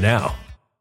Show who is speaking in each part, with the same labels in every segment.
Speaker 1: now.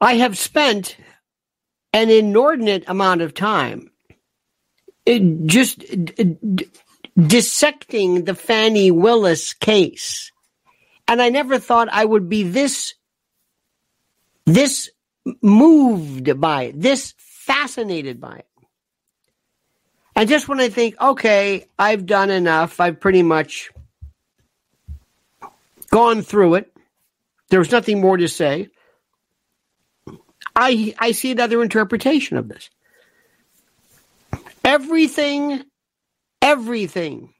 Speaker 2: I have spent an inordinate amount of time uh, just uh, d- d- dissecting the Fani Willis case. And I never thought I would be this, this moved by it, this fascinated by it. And just when I think, okay, I've done enough, I've pretty much gone through it, there's nothing more to say. I, I see another interpretation of this. Everything, everything,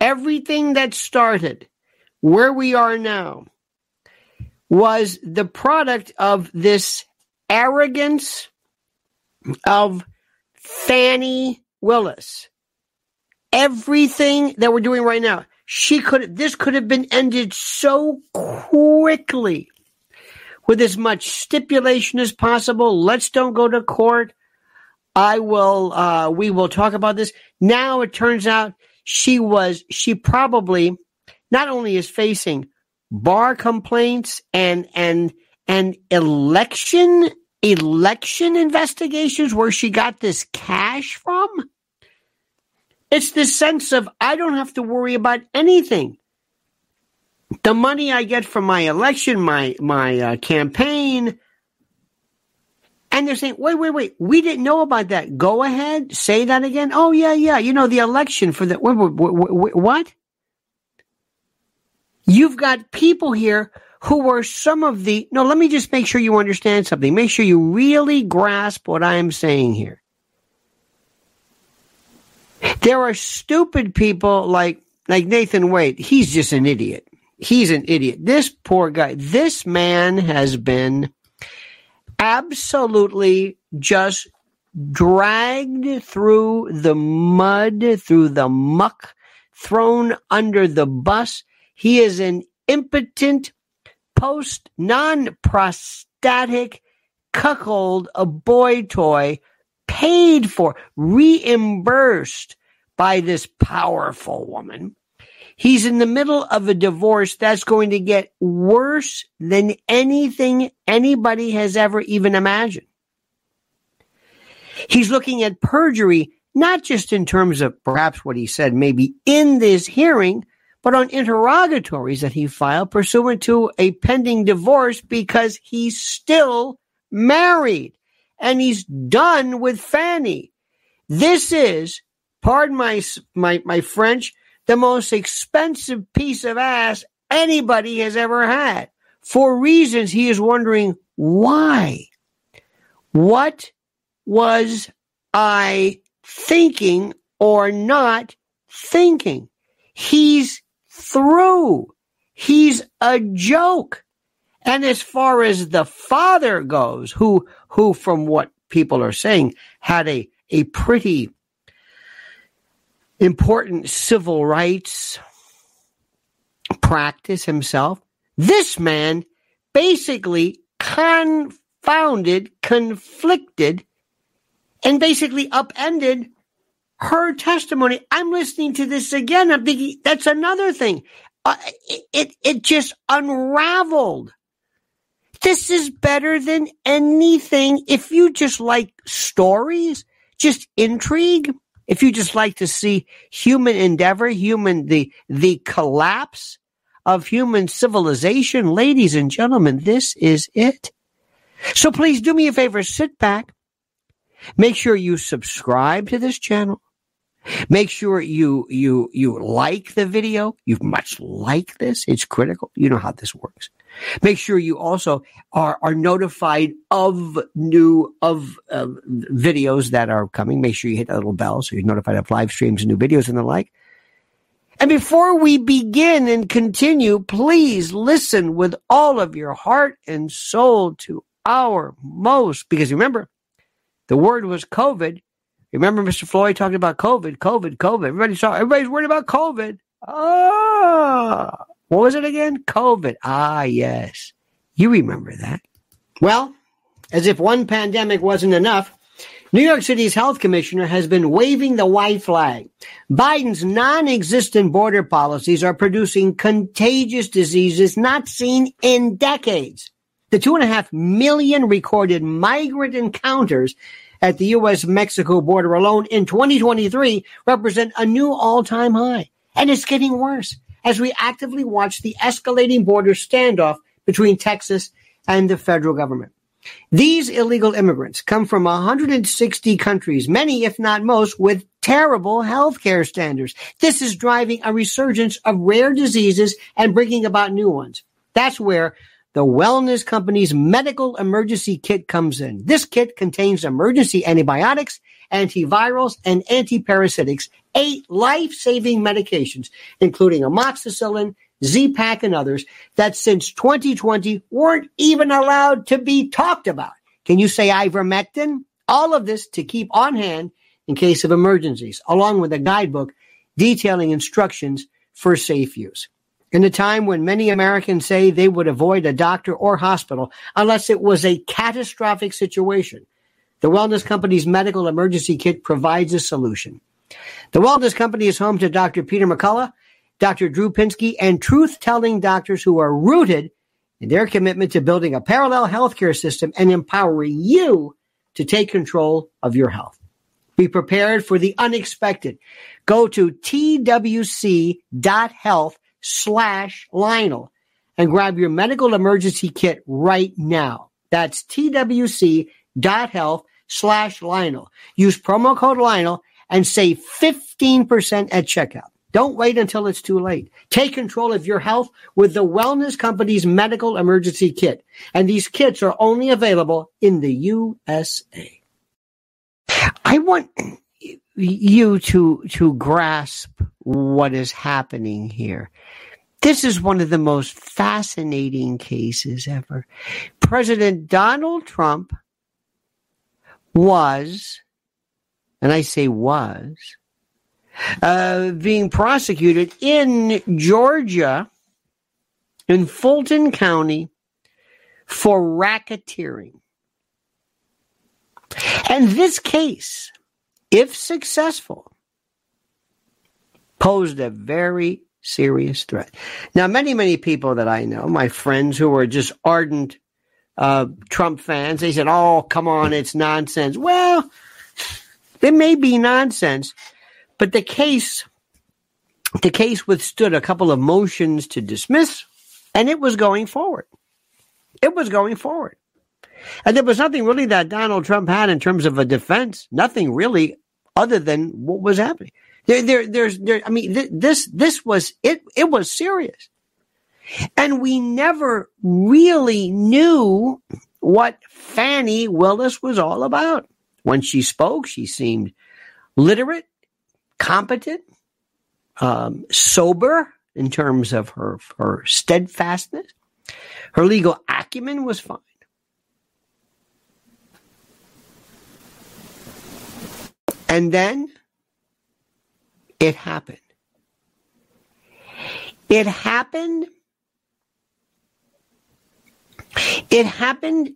Speaker 2: everything that started where we are now was the product of this arrogance of Fani Willis. Everything that we're doing right now, she could this could have been ended so quickly with as much stipulation as possible. Let's don't go to court. I will uh we will talk about this. Now it turns out she was she probably not only is facing bar complaints and and and election election investigations where she got this cash from it's this sense of I don't have to worry about anything. The money I get from my election, my my uh, campaign, and they're saying, "Wait, wait, wait, we didn't know about that. Go ahead, say that again." Oh yeah, yeah, you know the election for the what? You've got people here who were some of the. No, let me just make sure you understand something. Make sure you really grasp what I am saying here. There are stupid people like like Nathan Wade. He's just an idiot. He's an idiot. This poor guy. This man has been absolutely just dragged through the mud, through the muck, thrown under the bus. He is an impotent, post non prostatic cuckold, a boy toy, paid for, reimbursed by this powerful woman. He's in the middle of a divorce that's going to get worse than anything anybody has ever even imagined. He's looking at perjury, not just in terms of perhaps what he said maybe in this hearing, but on interrogatories that he filed pursuant to a pending divorce because he's still married and he's done with Fani. This is pardon my, my, my French, the most expensive piece of ass anybody has ever had for reasons he is wondering why. What was I thinking or not thinking? He's through. He's a joke. And as far as the father goes, who, who from what people are saying had a, a pretty important civil rights practice himself. This man basically confounded, conflicted, and basically upended her testimony. I'm listening to this again. I'm thinking that's another thing. Uh, it, it, it just unraveled. This is better than anything. If you just like stories, just intrigue, if you just like to see human endeavor, human, the, the collapse of human civilization, ladies and gentlemen, this is it. So please do me a favor, sit back. Make sure you subscribe to this channel. Make sure you, you, you like the video. You much like this. It's critical. You know how this works. Make sure you also are, are notified of new, of uh, videos that are coming. Make sure you hit that little bell so you're notified of live streams and new videos and the like. And before we begin and continue, please listen with all of your heart and soul to our most, because remember, the word was COVID. Remember, Mr. Floyd talking about COVID, COVID, COVID. Everybody saw, everybody's worried about COVID. Ah, what was it again? COVID. Ah, yes. You remember that. Well, as if one pandemic wasn't enough, New York City's health commissioner has been waving the white flag. Biden's non-existent border policies are producing contagious diseases not seen in decades. The two and a half million recorded migrant encounters at the U.S. Mexico border alone in 2023 represent a new all time high. And it's getting worse as we actively watch the escalating border standoff between Texas and the federal government. These illegal immigrants come from 160 countries, many, if not most, with terrible healthcare standards. This is driving a resurgence of rare diseases and bringing about new ones. That's where the wellness company's medical emergency kit comes in. This kit contains emergency antibiotics, antivirals, and antiparasitics, eight life-saving medications, including amoxicillin, Z-Pak, and others that since 2020 weren't even allowed to be talked about. Can you say ivermectin? All of this to keep on hand in case of emergencies, along with a guidebook detailing instructions for safe use. In a time when many Americans say they would avoid a doctor or hospital unless it was a catastrophic situation, the Wellness Company's medical emergency kit provides a solution. The Wellness Company is home to Dr. Peter McCullough, Dr. Drew Pinsky, and truth telling doctors who are rooted in their commitment to building a parallel healthcare system and empowering you to take control of your health. Be prepared for the unexpected. Go to twc.health slash Lionel and grab your medical emergency kit right now. That's twc.health slash Lionel. Use promo code Lionel and save 15% at checkout. Don't wait until it's too late. Take control of your health with the Wellness Company's medical emergency kit. And these kits are only available in the USA. I want you to, to grasp what is happening here. This is one of the most fascinating cases ever. President Donald Trump was, and I say was, uh, being prosecuted in Georgia, in Fulton County, for racketeering. And this case, if successful, posed a very serious threat. Now, many, many people that I know, my friends who are just ardent uh, Trump fans, they said, oh, come on, it's nonsense. Well, it may be nonsense, but the case, the case withstood a couple of motions to dismiss, and it was going forward. It was going forward. And there was nothing really that Donald Trump had in terms of a defense. Nothing really other than what was happening. There, there, there's, there, I mean, th- this, this was, it, it was serious. And we never really knew what Fani Willis was all about. When she spoke, she seemed literate, competent, um, sober in terms of her, her steadfastness. Her legal acumen was fine. And then it happened. It happened. It happened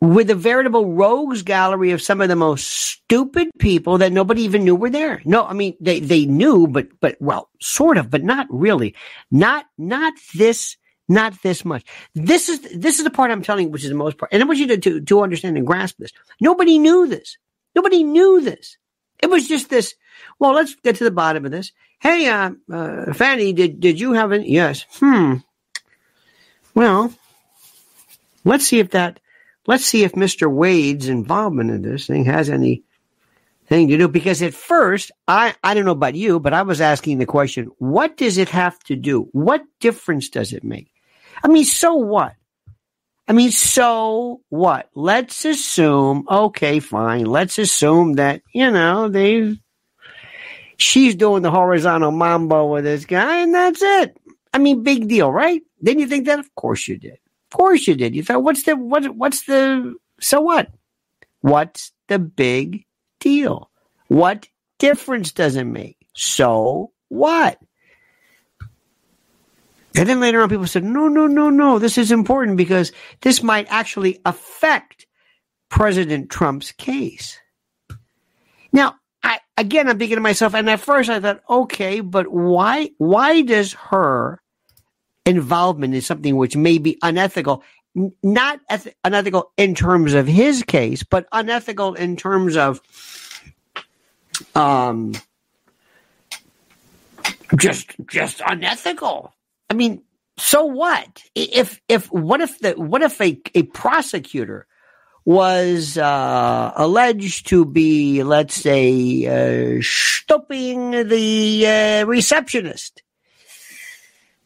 Speaker 2: with a veritable rogues gallery of some of the most stupid people that nobody even knew were there. No, I mean they they knew, but but well, sort of, but not really. Not not this not this much. This is this is the part I'm telling you, which is the most part, and I want you to, to to understand and grasp this. Nobody knew this. Nobody knew this. It was just this. Well, let's get to the bottom of this. Hey, uh, uh, Fani, did did you have an yes? Hmm. Well, let's see if that. Let's see if Mr. Wade's involvement in this thing has any thing to do. Because at first, I I don't know about you, but I was asking the question: What does it have to do? What difference does it make? I mean, so what? I mean, so what? Let's assume, okay, fine. Let's assume that, you know, they've, she's doing the horizontal mambo with this guy and that's it. I mean, big deal, right? Then you think that? Of course you did. Of course you did. You thought, what's the, what, what's the, so what? What's the big deal? What difference does it make? So what? And then later on, people said, no, no, no, no, this is important because this might actually affect President Trump's case. Now, I, again, I'm thinking to myself, and at first I thought, okay, but why, why does her involvement in something which may be unethical, not eth- unethical in terms of his case, but unethical in terms of, um, just, just unethical I mean, so what? If if what if the what if a, a prosecutor was uh, alleged to be, let's say, uh, stopping the uh, receptionist?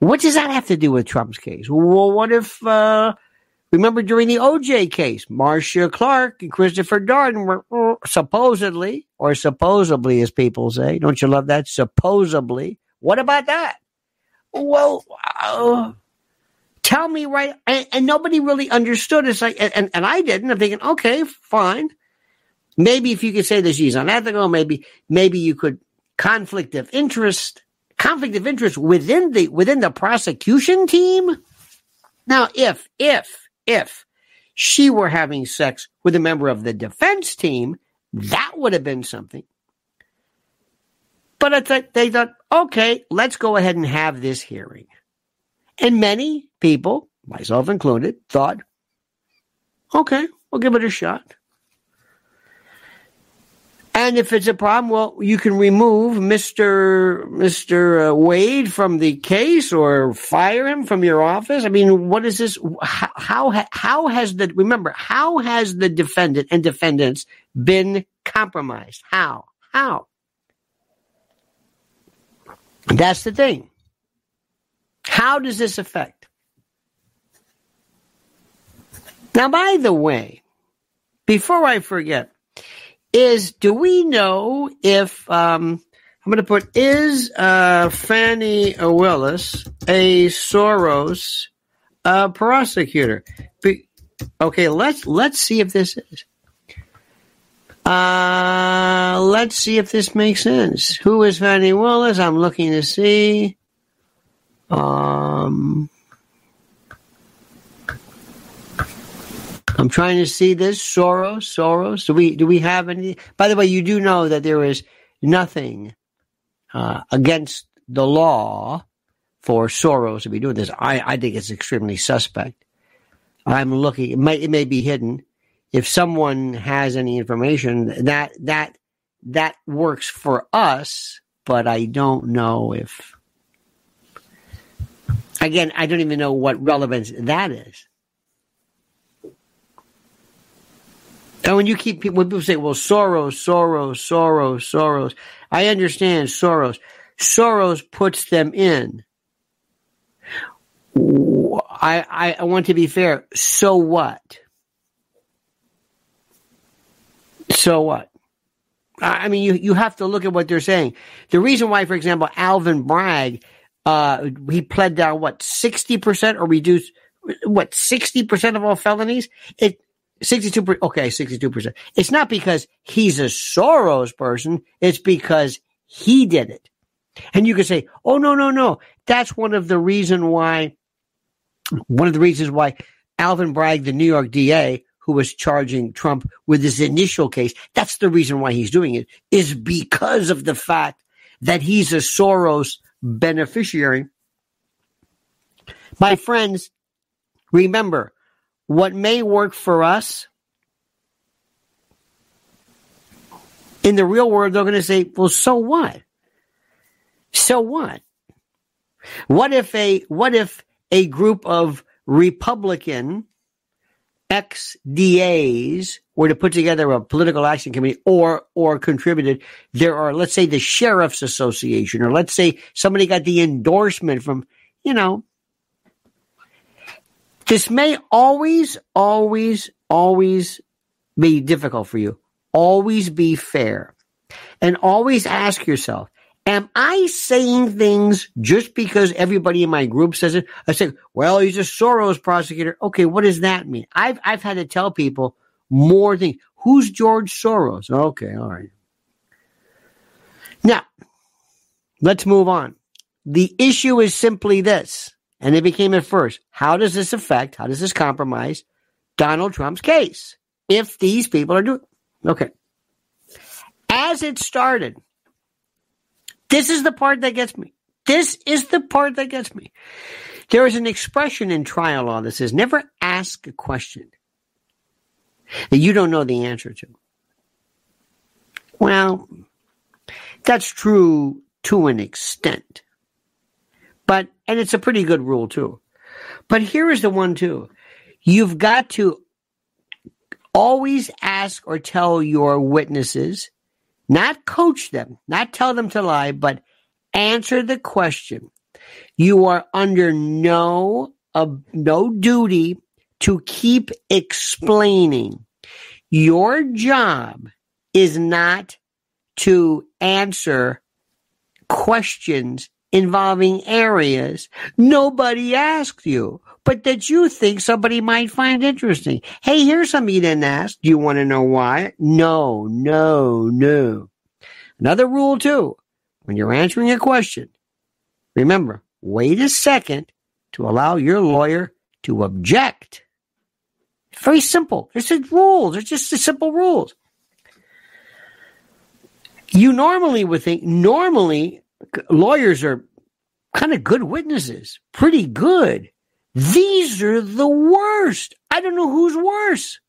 Speaker 2: What does that have to do with Trump's case? Well, what if? Uh, remember during the OJ case, Marcia Clark and Christopher Darden were uh, supposedly, or supposedly, as people say, don't you love that? Supposedly. What about that? Well, uh, tell me right. And, and, nobody really understood. It's like, and, and I didn't. I'm thinking, okay, fine. Maybe if you could say that she's unethical, maybe, maybe you could conflict of interest, conflict of interest within the within the prosecution team. Now, if if if she were having sex with a member of the defense team, that would have been something. But thought, they thought, okay, let's go ahead and have this hearing. And many people, myself included, thought, okay, we'll give it a shot. And if it's a problem, well, you can remove Mr. Mr. Uh, Wade from the case or fire him from your office. I mean, what is this? How, how, how has the, remember, how has the defendant and defendants been compromised? How? How? That's the thing. How does this affect? Now, by the way, before I forget, is do we know if um, I'm going to put is uh, Fani Willis a Soros uh, prosecutor? Be, okay, let's let's see if this is. Uh, let's see if this makes sense. Who is Fani Willis? I'm looking to see. Um, I'm trying to see this Soros. Soros. Do we do we have any? By the way, you do know that there is nothing uh, against the law for Soros to be doing this. I, I think it's extremely suspect. I'm looking. It may it may be hidden. If someone has any information that that that works for us, but I don't know if. Again, I don't even know what relevance that is. And when you keep when people say, "Well, Soros, Soros, Soros, Soros," I understand Soros. Soros puts them in. I, I want to be fair. So what? So what? I mean, you, you have to look at what they're saying. The reason why, for example, Alvin Bragg, uh, he pled down what, 60% or reduced, what, 60% of all felonies? It, 62%, okay 62% it's not because he's a soros person it's because he did it and you could say oh no no no that's one of the reason why one of the reasons why alvin bragg the new york da who was charging trump with his initial case that's the reason why he's doing it is because of the fact that he's a soros beneficiary my friends remember what may work for us in the real world, they're going to say, well, so what? So what? What if a, what if a group of Republican ex-DAs were to put together a political action committee or, or contributed, there are, let's say the Sheriff's Association, or let's say somebody got the endorsement from, you know, this may always, always, always be difficult for you. Always be fair. And always ask yourself, am I saying things just because everybody in my group says it? I say, well, he's a Soros prosecutor. Okay, what does that mean? I've, I've had to tell people more things. Who's George Soros? Okay, all right. Now, let's move on. The issue is simply this and it became at first. How does this affect, how does this compromise Donald Trump's case if these people are doing Okay. As it started, this is the part that gets me. This is the part that gets me. There is an expression in trial law that says never ask a question that you don't know the answer to. Well, that's true to an extent. But, and it's a pretty good rule too. But here is the one too. You've got to always ask or tell your witnesses, not coach them, not tell them to lie, but answer the question. You are under no, uh, no duty to keep explaining. Your job is not to answer questions involving areas nobody asked you, but that you think somebody might find interesting. Hey, here's something you didn't ask. Do you want to know why? No, no, no. Another rule too. When you're answering a question, Remember, wait a second to allow your lawyer to object. Very simple. There's just rules. There's just the simple rules. You normally would think, normally lawyers are kind of good witnesses, pretty good. These are the worst. I don't know who's worse.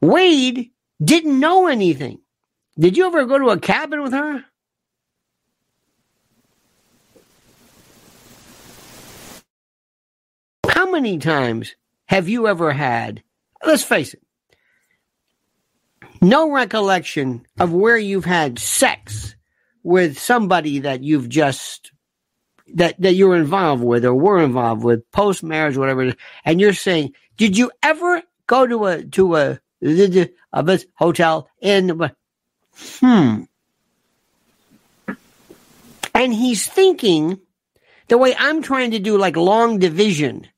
Speaker 2: Wade didn't know anything. Did you ever go to a cabin with her? How many times have you ever had, let's face it, no recollection of where you've had sex with somebody that you've just that that you're involved with or were involved with post marriage whatever and you're saying did you ever go to a to a a hotel in hmm. And he's thinking the way I'm trying to do like long division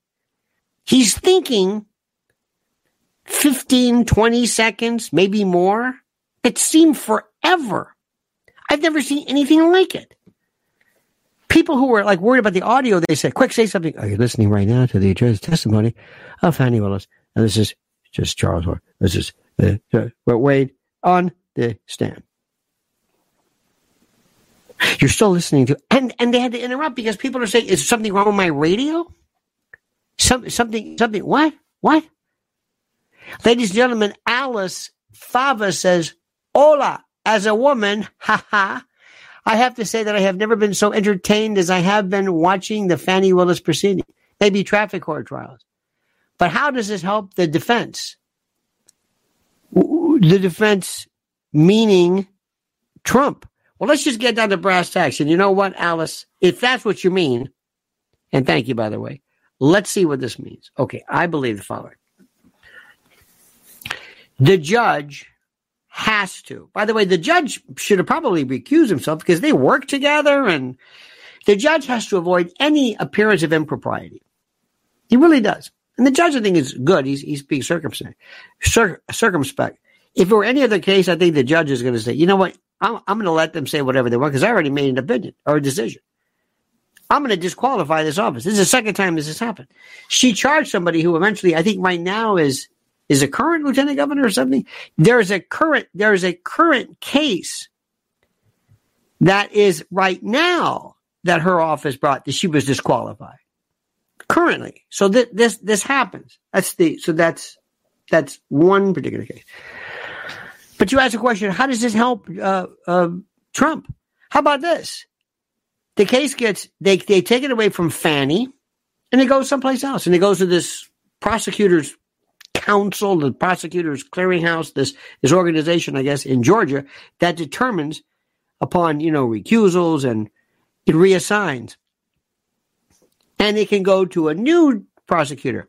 Speaker 2: he's thinking 15 20 seconds maybe more. It seemed forever. I've never seen anything like it people who were like worried about the audio, they said, quick, say something. Are you listening right now to the judge's testimony of Fani Willis? And this is just Charles Horn. This is uh, uh, Wade on the stand. You're still listening to, and and they had to interrupt because people are saying, "Is something wrong with my radio?" Some, something, something. What? What? Ladies and gentlemen, Alice Fava says, "Hola." As a woman, haha, I have to say that I have never been so entertained as I have been watching the Fani Willis proceeding, maybe traffic court trials. But how does this help the defense? The defense meaning Trump. Well, let's just get down to brass tacks. And you know what, Alice? If that's what you mean, and thank you, by the way, let's see what this means. Okay, I believe the following. The judge has to. By the way, the judge should have probably recused himself because they work together and the judge has to avoid any appearance of impropriety. He really does. And the judge, I think, is good. He's, he's being circumspect. Cir- circumspect. If it were any other case, I think the judge is going to say, you know what? I'm, I'm going to let them say whatever they want because I already made an opinion or a decision. I'm going to disqualify this office. This is the second time this has happened. She charged somebody who eventually, I think right now is is a current lieutenant governor or something. There's a current there is a current case that is right now that her office brought that she was disqualified currently. So th- this this happens. That's the so that's that's one particular case. But you ask a question: How does this help uh, uh, Trump? How about this? The case gets they they take it away from Fani, and it goes someplace else, and it goes to this prosecutor's council, the prosecutors clearinghouse, this this organization, I guess, in Georgia that determines upon you know recusals and it reassigns, and it can go to a new prosecutor.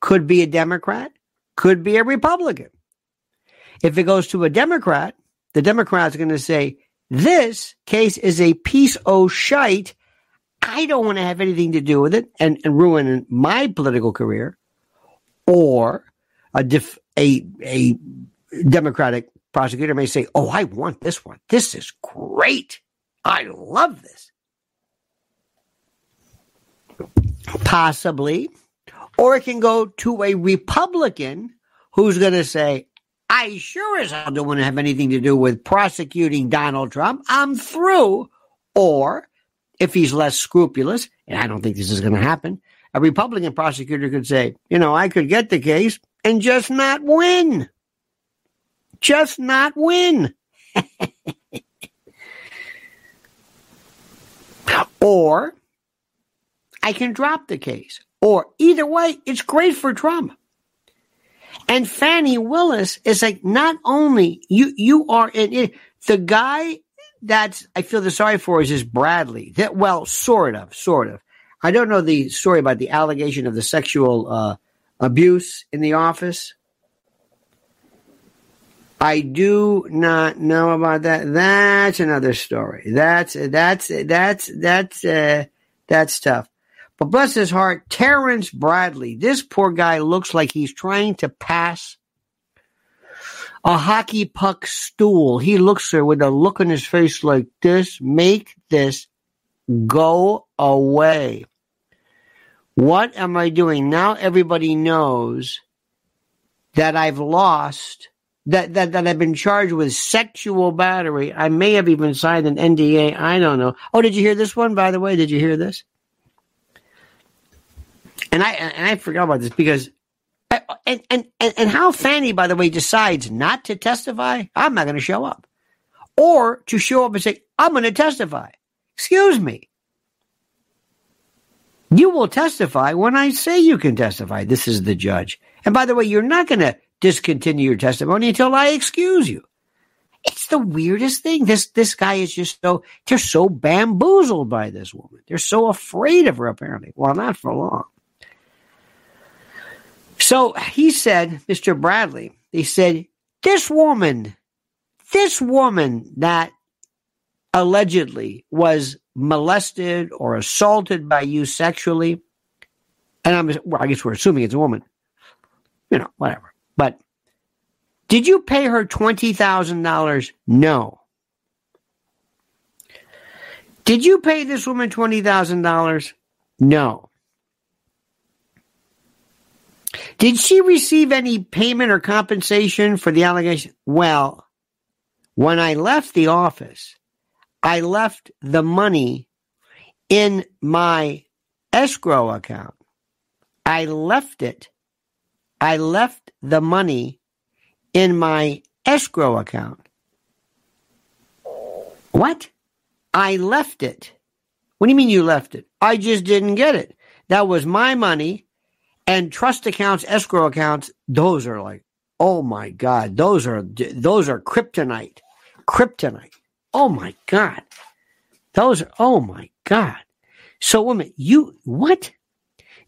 Speaker 2: Could be a Democrat, could be a Republican. If it goes to a Democrat, the Democrats are going to say this case is a piece of shite. I don't want to have anything to do with it and, and ruin my political career. Or a def, a a Democratic prosecutor may say, "Oh, I want this one. This is great. I love this." Possibly, or it can go to a Republican who's going to say, "I sure as hell don't want to have anything to do with prosecuting Donald Trump. I'm through." Or if he's less scrupulous, and I don't think this is going to happen, a Republican prosecutor could say, you know, I could get the case, and just not win. Just not win. or I can drop the case. Or either way, it's great for Trump. And Fani Willis is like, not only you, you are in it. The guy that I feel the sorry for is this Bradley. That well, sort of, sort of. I don't know the story about the allegation of the sexual uh, abuse in the office. I do not know about that. That's another story. That's that's that's that's uh, that's tough. But bless his heart, Terrence Bradley. This poor guy looks like he's trying to pass a hockey puck stool. He looks there with a look on his face like this. Make this go away. What am I doing? Now everybody knows that I've lost, that, that, that I've been charged with sexual battery. I may have even signed an NDA. I don't know. Oh, did you hear this one, by the way? Did you hear this? And I, and I forgot about this because and, and, and, and how Fani, by the way, decides not to testify, I'm not going to show up. Or to show up and say, I'm going to testify. Excuse me. You will testify when I say you can testify. This is the judge. And by the way, you're not going to discontinue your testimony until I excuse you. It's the weirdest thing. This this guy is just so they're so bamboozled by this woman. They're so afraid of her apparently. Well, not for long. So he said, Mr. Bradley, he said, this woman, this woman that allegedly was molested or assaulted by you sexually, and I'm, well, I guess we're assuming it's a woman, you know, whatever. But did you pay her $20,000? No. Did you pay this woman $20,000? No. Did she receive any payment or compensation for the allegation? Well, when I left the office, I left the money in my escrow account. I left it. I left the money in my escrow account. What? I left it. What do you mean you left it? I just didn't get it. That was my money and trust accounts, escrow accounts, those are like, oh my God, those are, those are kryptonite. Kryptonite. Oh my God. Those are, oh my God. So woman, you, what?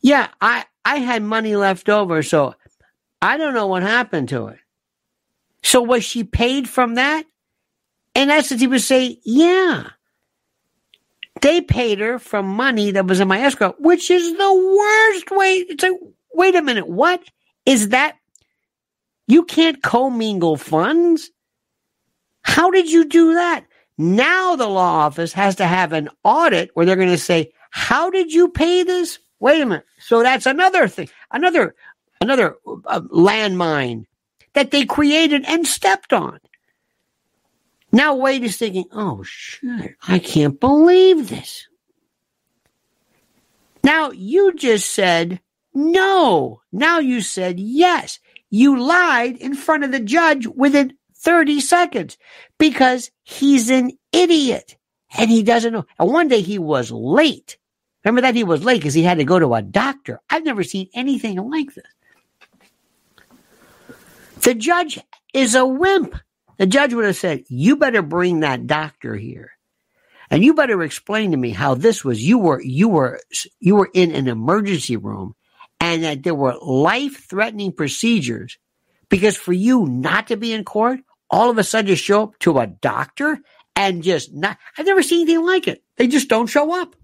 Speaker 2: Yeah, I, I had money left over, so I don't know what happened to it. So was she paid from that? In essence, he would say, yeah. They paid her from money that was in my escrow, which is the worst way. It's like, wait a minute, what is that? You can't commingle funds. How did you do that? Now the law office has to have an audit where they're going to say, how did you pay this? Wait a minute. So that's another thing, another, another uh, landmine that they created and stepped on. Now Wade is thinking, oh shit, I can't believe this. Now you just said no. Now you said yes. You lied in front of the judge within 30 seconds because he's an idiot and he doesn't know. And one day he was late. Remember that he was late because he had to go to a doctor. I've never seen anything like this. The judge is a wimp. The judge would have said, You better bring that doctor here. And you better explain to me how this was. You were, you were, you were in an emergency room and that there were life threatening procedures because for you not to be in court, all of a sudden you show up to a doctor and just not, I've never seen anything like it. They just don't show up.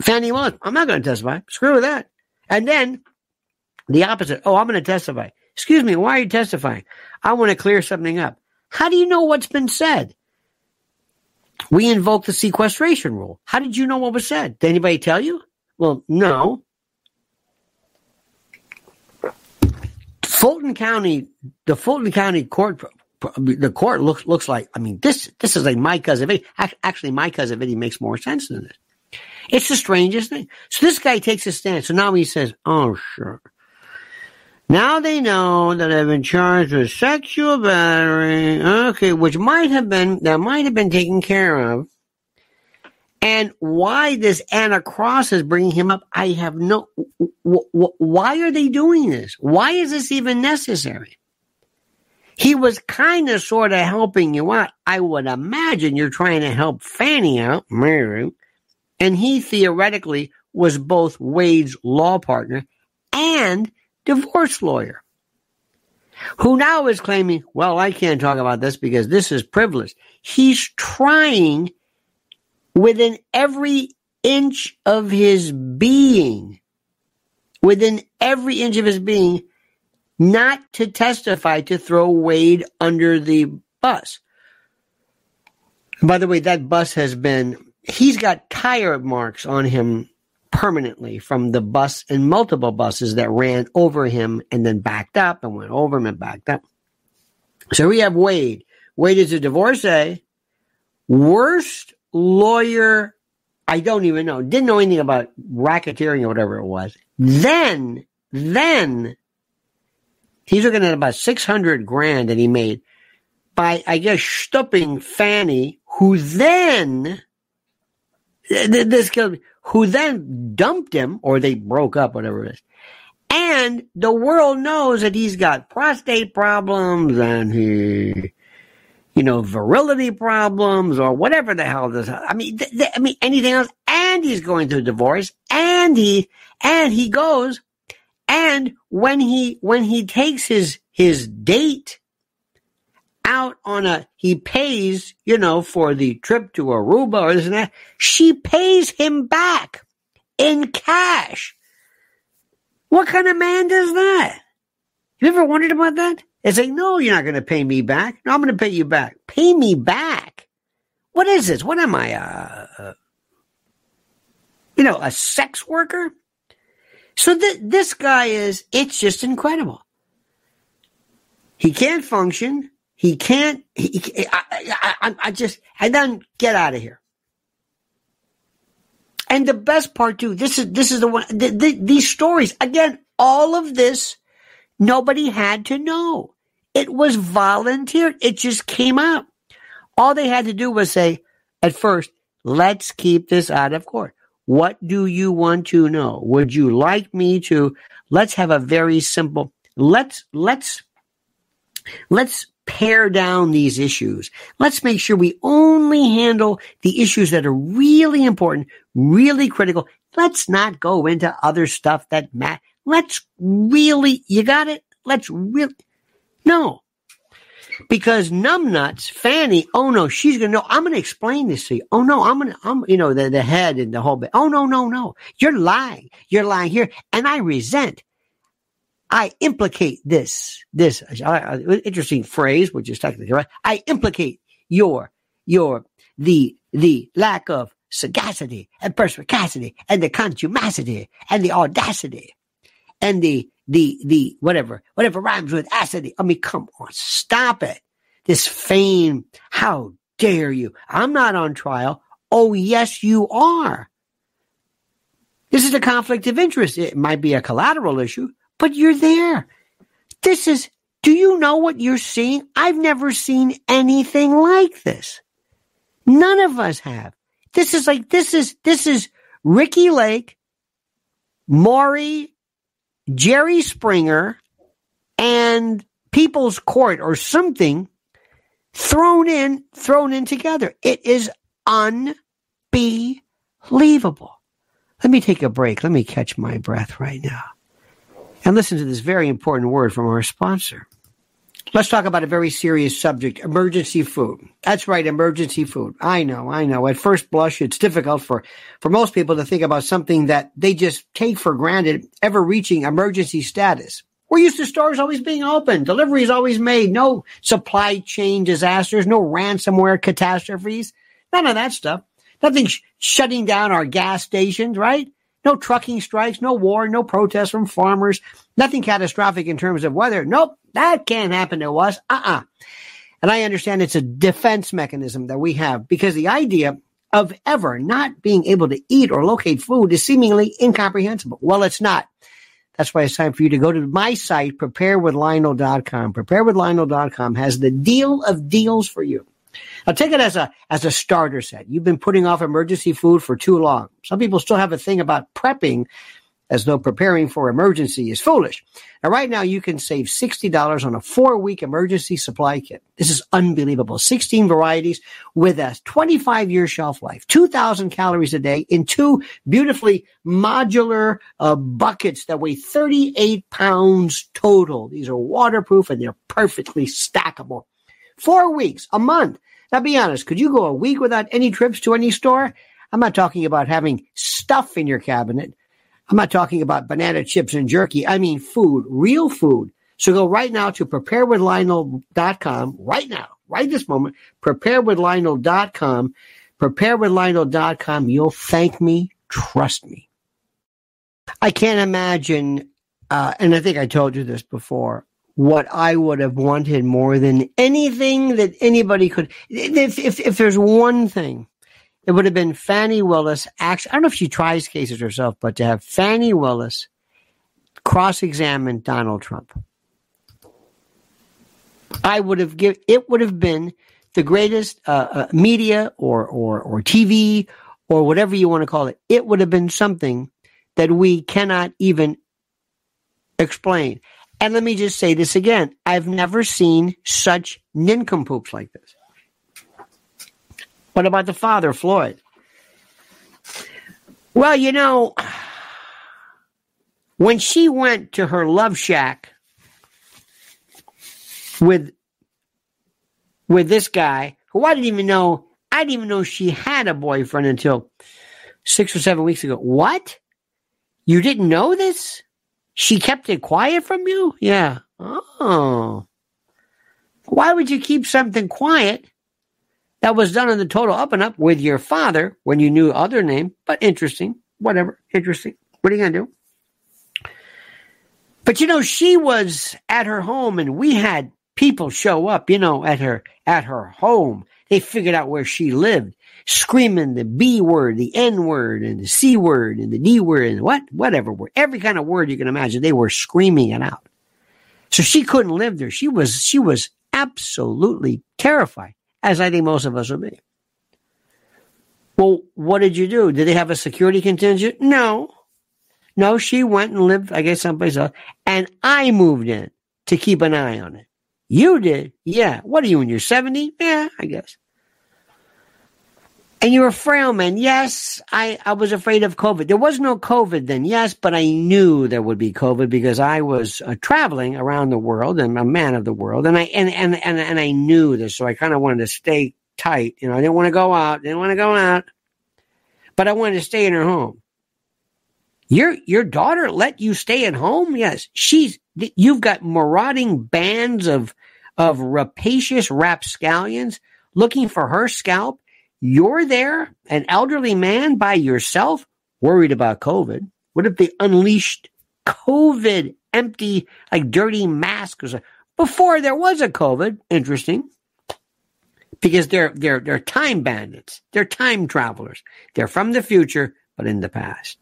Speaker 2: Fani Willis, I'm not going to testify. Screw that. And then the opposite. Oh, I'm going to testify. Excuse me, why are you testifying? I want to clear something up. How do you know what's been said? We invoke the sequestration rule. How did you know what was said? Did anybody tell you? Well, no. Fulton County, the Fulton County court, the court looks looks like. I mean, this this is like my cousin Eddie. Actually, my cousin Eddie makes more sense than this. It's the strangest thing. So this guy takes a stand. So now he says, "Oh, sure." Now they know that I've been charged with sexual battery. Okay, which might have been, that might have been taken care of. And why this Anna Cross is bringing him up, I have no, w- w- why are they doing this? Why is this even necessary? He was kind of sort of helping you out. I would imagine you're trying to help Fani out, Mary, and he theoretically was both Wade's law partner and divorce lawyer, who now is claiming, well, I can't talk about this because this is privileged. He's trying within every inch of his being, within every inch of his being, not to testify to throw Wade under the bus. By the way, that bus has been he's got tire marks on him permanently from the bus and multiple buses that ran over him and then backed up and went over him and backed up. So we have Wade. Wade is a divorcee, worst lawyer. I don't even know. Didn't know anything about racketeering or whatever it was. Then, then he's looking at about 600 grand that he made by, I guess, stooping Fani, who then, this who then dumped him or they broke up, whatever it is. And the world knows that he's got prostate problems and he, you know, virility problems or whatever the hell this. I mean, th- th- I mean, anything else. And he's going through divorce and he, and he goes and when he, when he takes his, his date out on a, he pays, you know, for the trip to Aruba or and that. She pays him back in cash. What kind of man does that? You ever wondered about that? It's like, no, you're not going to pay me back. No, I'm going to pay you back. Pay me back. What is this? What am I? Uh, uh, you know, a sex worker? So th- this guy is, it's just incredible. He can't function. He can't. He, I, I, I just. I then get out of here. And the best part too. This is this is the one. The, the, these stories again. All of this, nobody had to know. It was volunteered. It just came out. All they had to do was say, at first, let's keep this out of court. What do you want to know? Would you like me to? Let's have a very simple. Let's let's let's pare down these issues. Let's make sure we only handle the issues that are really important, really critical. Let's not go into other stuff that matters. Let's really, you got it? Let's really, no. Because numbnuts, Fani, oh no, she's gonna know. I'm gonna explain this to you. Oh no, I'm gonna, I'm, you know, the, the head and the whole bit. Oh no, no, no. You're lying. You're lying here. And I resent I implicate this, this uh, interesting phrase, which is technically right. I implicate your, your, the, the lack of sagacity and perspicacity and the contumacity and the audacity and the, the, the, whatever, whatever rhymes with acid. I mean, come on, stop it. This fame. How dare you? I'm not on trial. Oh, yes, you are. This is a conflict of interest. It might be a collateral issue, but you're there. This is, do you know what you're seeing? I've never seen anything like this. None of us have. This is like, this is, this is Ricki Lake, Maury, Jerry Springer, and People's Court or something thrown in, thrown in together. It is unbelievable. Let me take a break. Let me catch my breath right now and listen to this very important word from our sponsor. Let's talk about a very serious subject emergency food. That's right, emergency food. I know, I know. At first blush, it's difficult for, for most people to think about something that they just take for granted ever reaching emergency status. We're used to stores always being open, deliveries always made, no supply chain disasters, no ransomware catastrophes, none of that stuff. Nothing sh- shutting down our gas stations, right? No trucking strikes, no war, no protests from farmers, nothing catastrophic in terms of weather. Nope, that can't happen to us. Uh-uh. And I understand it's a defense mechanism that we have because the idea of ever not being able to eat or locate food is seemingly incomprehensible. Well, it's not. That's why it's time for you to go to my site, preparewithlionel.com. Preparewithlionel.com has the deal of deals for you. Now take it as a as a starter set. You've been putting off emergency food for too long. Some people still have a thing about prepping as though preparing for emergency is foolish. Now, right now, you can save $60 on a four week emergency supply kit. This is unbelievable. 16 varieties with a 25 year shelf life, 2,000 calories a day in two beautifully modular uh, buckets that weigh 38 pounds total. These are waterproof and they're perfectly stackable. Four weeks, a month. Now be honest, could you go a week without any trips to any store? I'm not talking about having stuff in your cabinet. I'm not talking about banana chips and jerky. I mean food, real food. So go right now to preparewithlionel.com right now, right this moment, preparewithlionel.com. preparewithlionel.com. You'll thank me. Trust me. I can't imagine, uh, and I think I told you this before, what I would have wanted more than anything that anybody could. If, if, if there's one thing, it would have been Fani Willis. Actually, I don't know if she tries cases herself, but to have Fani Willis cross examine Donald Trump. I would have given, it would have been the greatest uh, uh, media or, or, or TV or whatever you want to call it. It would have been something that we cannot even explain. And let me just say this again. I've never seen such nincompoops like this. What about the father, Floyd? Well, you know, when she went to her love shack with with this guy, who I didn't even know, I didn't even know she had a boyfriend until six or seven weeks ago. What? You didn't know this? She kept it quiet from you? Yeah. Oh. Why would you keep something quiet that was done in the total up and up with your father when you knew other name? But interesting. Whatever. Interesting. What are you going to do? But you know, she was at her home and we had people show up, you know, at her at her home. They figured out where she lived, screaming the B word, the N word, and the C word, and the D word, and what, whatever word, every kind of word you can imagine. They were screaming it out. So she couldn't live there. She was she was absolutely terrified, as I think most of us would be. Well, what did you do? Did they have a security contingent? No. No, she went and lived, I guess, someplace else. And I moved in to keep an eye on it. You did? Yeah. What are you in your 70? Yeah, I guess. And you're a frail man. Yes, I, I was afraid of COVID. There was no COVID then, yes, but I knew there would be COVID because I was uh, traveling around the world and a man of the world. And I, and, and, and, and I knew this. So I kind of wanted to stay tight. You know, I didn't want to go out, didn't want to go out, but I wanted to stay in her home. Your, your daughter let you stay at home? Yes. She's, you've got marauding bands of, of rapacious rapscallions looking for her scalp. You're there, an elderly man by yourself, worried about COVID. What if they unleashed COVID empty, like dirty masks? Before there was a COVID, interesting. Because they're they're they're time bandits. They're time travelers. They're from the future, but in the past.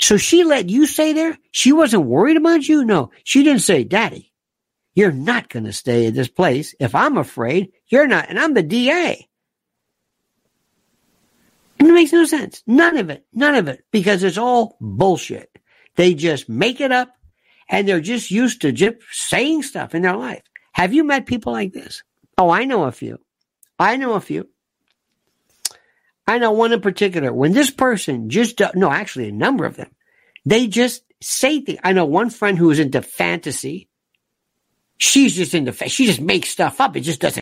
Speaker 2: So she let you stay there? She wasn't worried about you? No. She didn't say, Daddy, you're not going to stay at this place. If I'm afraid, you're not. And I'm the DA. It makes no sense. None of it. None of it. Because it's all bullshit. They just make it up and they're just used to just saying stuff in their life. Have you met people like this? Oh, I know a few. I know a few. I know one in particular. When this person just, no, actually a number of them, they just say things. I know one friend who is into fantasy. She's just into, she just makes stuff up. It just doesn't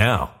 Speaker 1: now.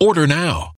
Speaker 3: Order now.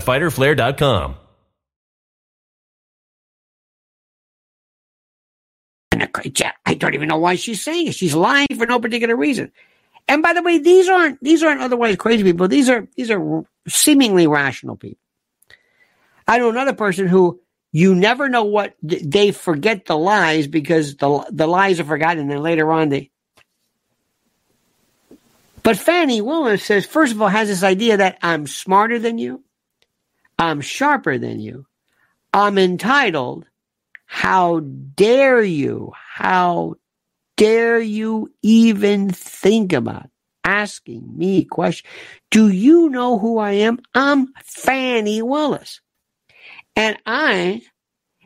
Speaker 1: www.fighterflare.com.
Speaker 2: I don't even know why she's saying it. She's lying for no particular reason. And by the way, these aren't these aren't otherwise crazy people. These are these are seemingly rational people. I know another person who you never know what they forget the lies because the the lies are forgotten and then later on they but Fani Willis says, first of all, has this idea that I'm smarter than you, I'm sharper than you, I'm entitled. How dare you? How dare you even think about asking me questions? Do you know who I am? I'm Fani Willis. And I,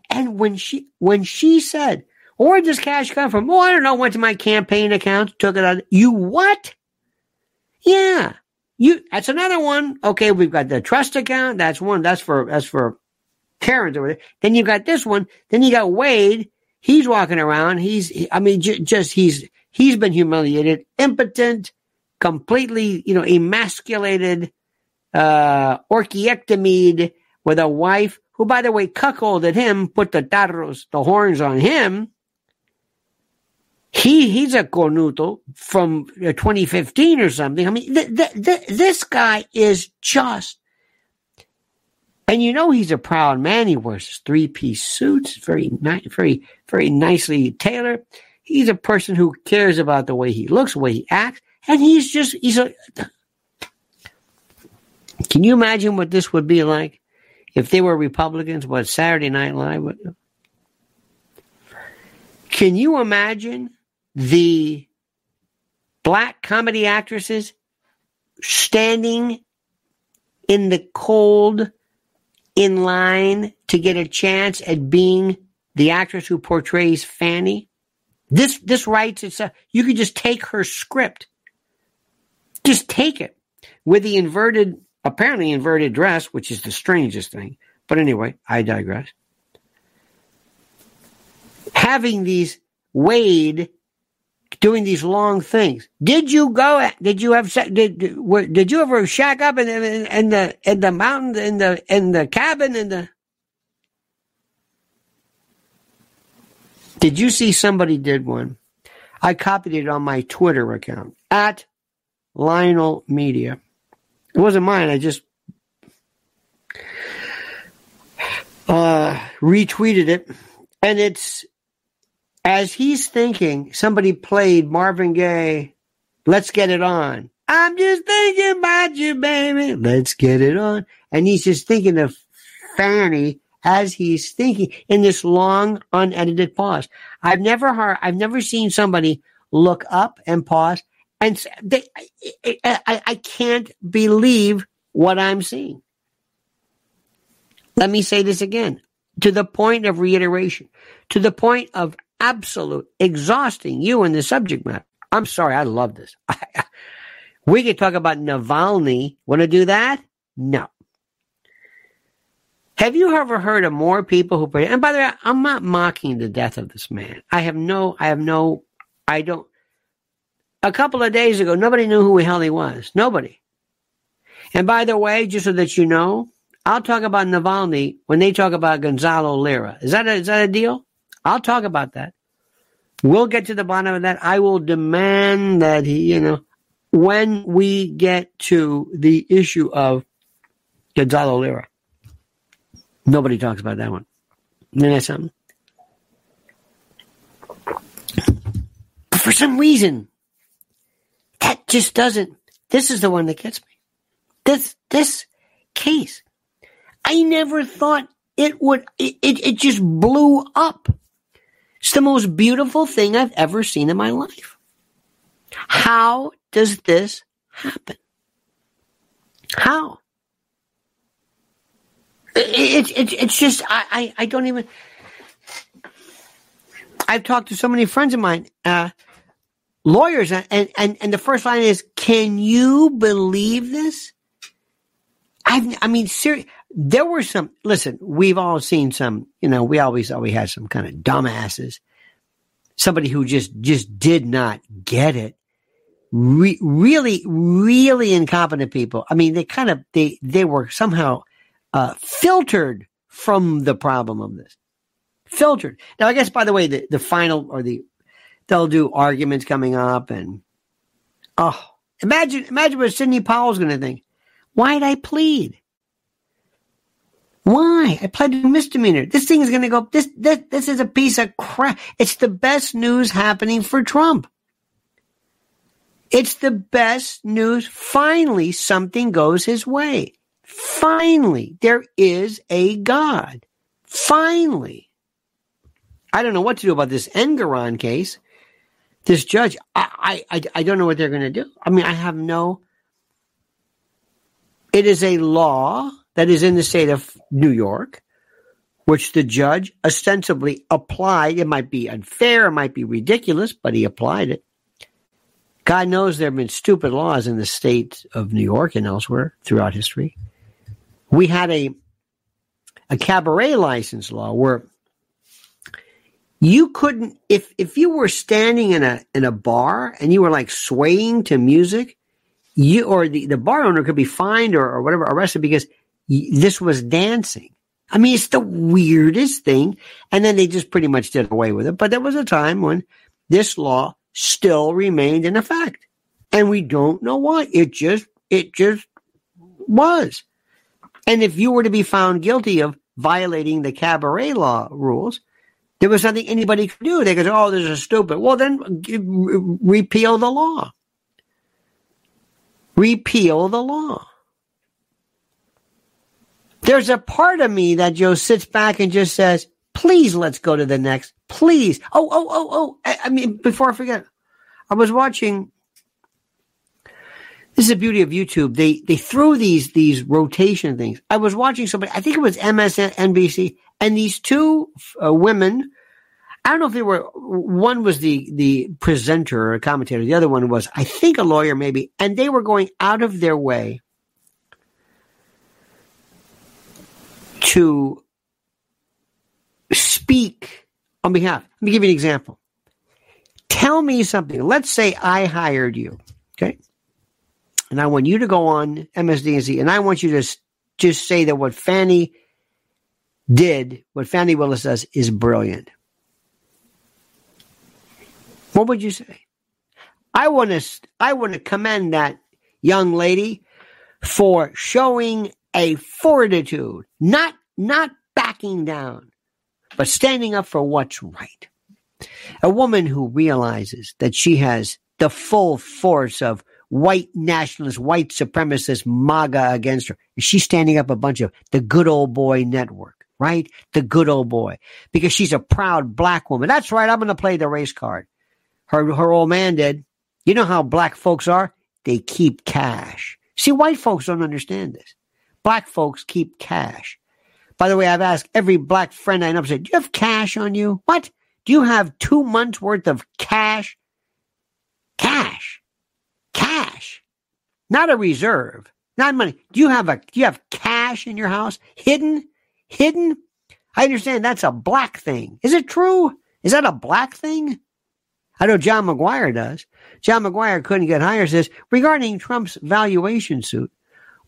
Speaker 2: and when she, when she said, where did this cash come from? Oh, I don't know. Went to my campaign account, took it out. You what? Yeah. You, that's another one. Okay. We've got the trust account. That's one. That's for, that's for Karen's over there. Then you got this one. Then you got Wade. He's walking around. He's, I mean, j- just, he's, he's been humiliated, impotent, completely, you know, emasculated, uh, orchiectomied with a wife who, by the way, cuckolded him, put the tarros, the horns on him. He he's a cornuto from uh, 2015 or something. I mean, th- th- th- this guy is just, and you know he's a proud man. He wears three piece suits, very nice, very very nicely tailored. He's a person who cares about the way he looks, the way he acts, and he's just he's a. Can you imagine what this would be like if they were Republicans? What Saturday Night Live would? Can you imagine the black comedy actresses standing in the cold in line to get a chance at being the actress who portrays Fani. This this writes itself. You could just take her script. Just take it with the inverted, apparently inverted dress, which is the strangest thing. But anyway, I digress. Having these Wade doing these long things. Did you go? Did you have? Did did you ever shack up in, in, in the in the mountain in the in the cabin in the? Did you see somebody did one? I copied it on my Twitter account at Lionel Media. It wasn't mine. I just uh, retweeted it, and it's as he's thinking, somebody played Marvin Gaye, Let's Get It On. I'm just thinking about you, baby. Let's get it on. And he's just thinking of Fani as he's thinking in this long, unedited pause. I've never heard, I've never seen somebody look up and pause and they, I, I, I can't believe what I'm seeing. Let me say this again to the point of reiteration, to the point of absolute exhausting you and the subject matter. I'm sorry, I love this. we could talk about Navalny. Want to do that? No. Have you ever heard of more people who pray? And by the way, I'm not mocking the death of this man. I have no, I have no, I don't. A couple of days ago, nobody knew who the hell he was. Nobody. And by the way, just so that you know, I'll talk about Navalny when they talk about Gonzalo Lira. Is that a, is that a deal? I'll talk about that. We'll get to the bottom of that. I will demand that he, you know, when we get to the issue of Gonzalo Lira. Nobody talks about that one. Isn't something? But for some reason, that just doesn't. This is the one that gets me. This this case, I never thought it would. It it, it just blew up. It's the most beautiful thing I've ever seen in my life. How does this happen? How? It's it, it, it's just I, I, I don't even. I've talked to so many friends of mine, uh, lawyers, and, and and the first line is, "Can you believe this?" I've, I mean, seriously, there were some. Listen, we've all seen some. You know, we always always had some kind of dumbasses, somebody who just just did not get it. Re- really, really incompetent people. I mean, they kind of they they were somehow uh, filtered from the problem of this. Filtered. Now, I guess, by the way, the, the final or the, they'll do arguments coming up and, oh, imagine, imagine what Sidney Powell's going to think. Why'd I plead? Why? I pled a misdemeanor. This thing is going to go, this, this, this is a piece of crap. It's the best news happening for Trump. It's the best news. Finally, something goes his way. Finally, there is a God. Finally. I don't know what to do about this Engoron case. This judge, I, I, I don't know what they're going to do. I mean, I have no. It is a law that is in the state of New York, which the judge ostensibly applied. It might be unfair, it might be ridiculous, but he applied it. God knows there have been stupid laws in the state of New York and elsewhere throughout history we had a a cabaret license law where you couldn't if if you were standing in a in a bar and you were like swaying to music you or the, the bar owner could be fined or, or whatever arrested because this was dancing i mean it's the weirdest thing and then they just pretty much did away with it but there was a time when this law still remained in effect and we don't know why it just it just was and if you were to be found guilty of violating the cabaret law rules, there was nothing anybody could do. They could say, oh, this is stupid. Well, then repeal the law. Repeal the law. There's a part of me that Joe sits back and just says, please let's go to the next. Please. Oh, oh, oh, oh. I, I mean, before I forget, I was watching this is the beauty of YouTube. They they throw these these rotation things. I was watching somebody. I think it was MSNBC, and these two uh, women. I don't know if they were. One was the the presenter or commentator. The other one was, I think, a lawyer, maybe. And they were going out of their way to speak on behalf. Let me give you an example. Tell me something. Let's say I hired you. Okay and I want you to go on MSDNC, and I want you to just say that what Fani did, what Fani Willis does, is brilliant. What would you say? I want to I want to commend that young lady for showing a fortitude, not not backing down, but standing up for what's right. A woman who realizes that she has the full force of white nationalist, white supremacist MAGA against her. She's standing up a bunch of the good old boy network, right? The good old boy. Because she's a proud black woman. That's right. I'm going to play the race card. Her, her old man did. You know how black folks are? They keep cash. See, white folks don't understand this. Black folks keep cash. By the way, I've asked every black friend I know, said, do you have cash on you? What? Do you have two months worth of cash? Cash cash, not a reserve, not money. Do you have a do you have cash in your house hidden hidden. I understand that's a black thing. Is it true? Is that a black thing? I know John McGuire does. John McGuire couldn't get higher says regarding Trump's valuation suit.